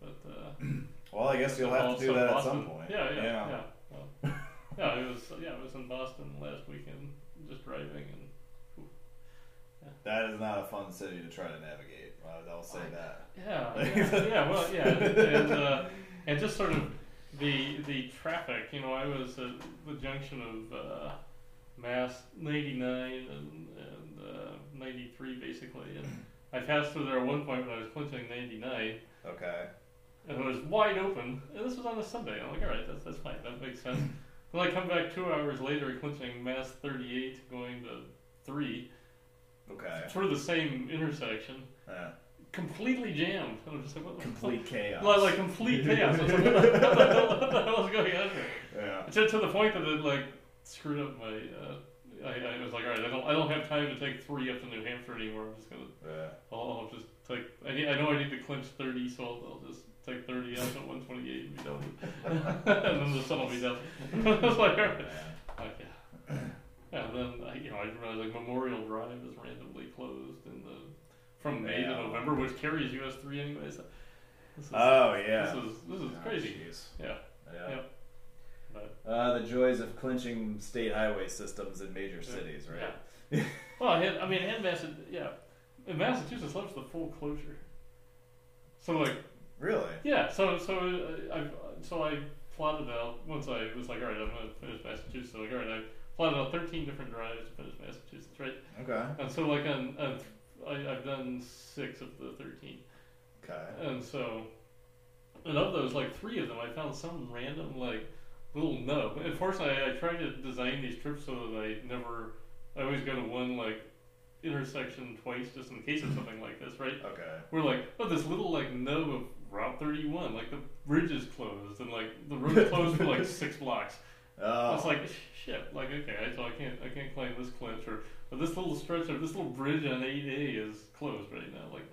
but uh, Well, I guess you'll have to do that Boston. at some point. Yeah, yeah, yeah. yeah. Well, yeah, it was yeah, I was in Boston last weekend, just driving and That is not a fun city to try to navigate. They'll say that. Yeah, yeah, yeah, well, yeah, and, and, uh, and just sort of the the traffic. You know, I was at the junction of uh, Mass 99 and, and uh, 93 basically, and I passed through there at one point when I was clinching 99, Okay. and it was wide open. And this was on a Sunday. I'm like, all right, that's that's fine, that makes sense. then I come back two hours later, clinching Mass 38, going to three Okay. Sort of the same intersection, Yeah. completely jammed. And I'm just like, what the fuck? Complete chaos. Like, like complete chaos. I was like, what the, what the what the hell is going on here? yeah. To, to the point that it like screwed up my. Uh, I, I was like, all right, I don't, I don't have time to take three up to New Hampshire anymore. I'm just gonna, Yeah. I'll, I'll just take. I, need, I know I need to clinch thirty, so I'll, I'll just take thirty out at 128 and be done. and then the sun will be done. I was like, all right, okay. Yeah, and then I, you know, I realized like Memorial Drive is randomly closed in the from May Yeah. to November, which carries US three anyways. This is, Oh yeah. this is this is Oh, crazy. jeez. Yeah. Yeah. Yep. But Uh, the joys of clinching state highway systems in major cities, right? Yeah. well, I, mean, and Massachusetts, yeah, and Massachusetts loves the full closure. So like, Really? yeah, so so uh, I so I plotted out once I was like, all right, I'm gonna finish Massachusetts. So like, all right, I plotted out 13 different drives to finish Massachusetts, right? Okay. And so like on, on I, I've done six of the 13. Okay. And so, and of those, like three of them, I found some random like little nub. Unfortunately, I, I tried to design these trips so that I never, I always go to one like intersection twice just in case of something like this, right? Okay. We're like, oh, this little like nub of Route 31, like the bridge is closed and like the road closed for like six blocks. Oh. It's like shit. Like okay, I- so I can't I can't claim this clinch or, or this little stretch of this little bridge on 8A is closed right now. Like,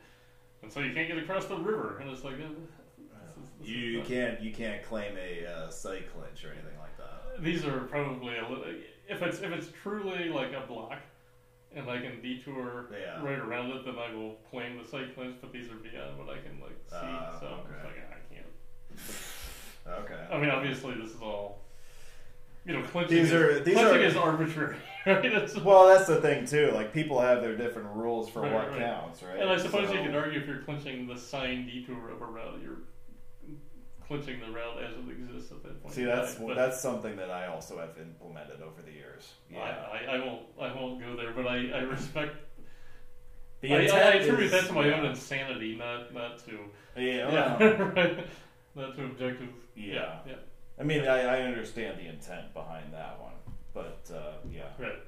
and so you can't get across the river, and it's like. Uh, you can't you can't claim a uh, sight clinch or anything like that. These are probably a little. If it's if it's truly like a block, and I can detour Yeah. right around it, then I will claim the sight clinch. But these are beyond what I can like see, Ah, so okay. it's like I can't. Okay. I mean, obviously, this is all. You know, clinching, These is, are- these clinching are- is arbitrary, right? Well, that's the thing too. Like people have their different rules for Right, what right. counts, right? and I suppose So- you could argue if you're clinching the sign detour of a route, you're clinching the route as it exists at that point. See, that's time, that's something that I also have implemented over the years. Yeah. I, I, I won't I won't go there, but I, I respect. The I, I, attribute is- that to my yeah. own insanity, not not to Yeah. yeah, right. not to objective. Yeah. yeah, I mean, I, I understand the intent behind that one, but uh, yeah. right.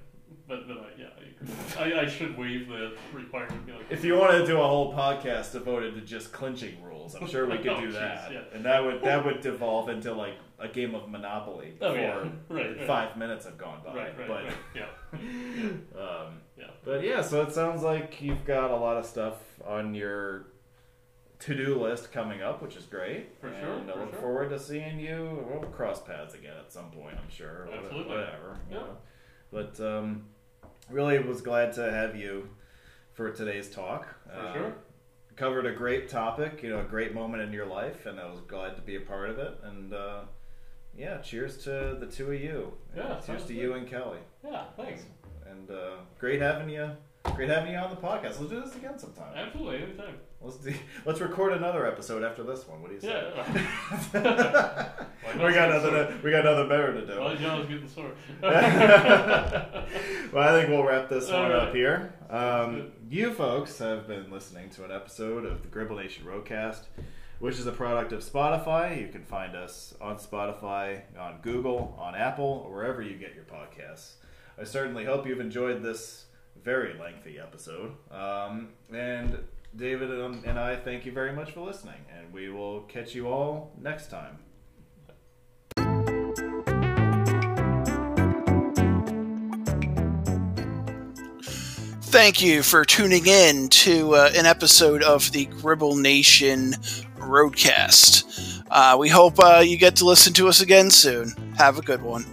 But but I, yeah, I, agree. I, I should waive the requirement. Like, If you want to do a whole podcast devoted to just clinching rules, I'm sure we could Oh, do jeez, that, yeah. and that would that would devolve into like a game of Monopoly Oh, yeah. Right, right. five minutes have gone by. right, right, but right, yeah, Um, yeah. but yeah, so it sounds like you've got a lot of stuff on your to-do list coming up, which is great. For and sure, And I look sure. forward to seeing you. We'll cross paths again at some point, I'm sure. Absolutely. Whatever. you Yeah. know. But um, really was glad to have you for today's talk. For Uh, sure. Covered a great topic, you know, a great moment in your life, and I was glad to be a part of it. And uh, yeah, cheers to the two of you. Yeah, cheers to you and Kelly. Yeah, thanks. And uh, great having you. Great having you on the podcast. Let's do this again sometime. Absolutely, anytime. Let's do, let's record another episode after this one. What do you say? Yeah. we got nothing. To, we got nothing better to do. Well, John's getting sore. well, I think we'll wrap this All one right. up here. Um, you folks have been listening to an episode of the Gribble Nation Roadcast, which is a product of Spotify. You can find us on Spotify, on Google, on Apple, or wherever you get your podcasts. I certainly hope you've enjoyed this very lengthy episode. Um, and David and I thank you very much for listening, and we will catch you all next time. Thank you for tuning in to uh, an episode of the Gribble Nation Roadcast. Uh, we hope uh, you get to listen to us again soon. Have a good one.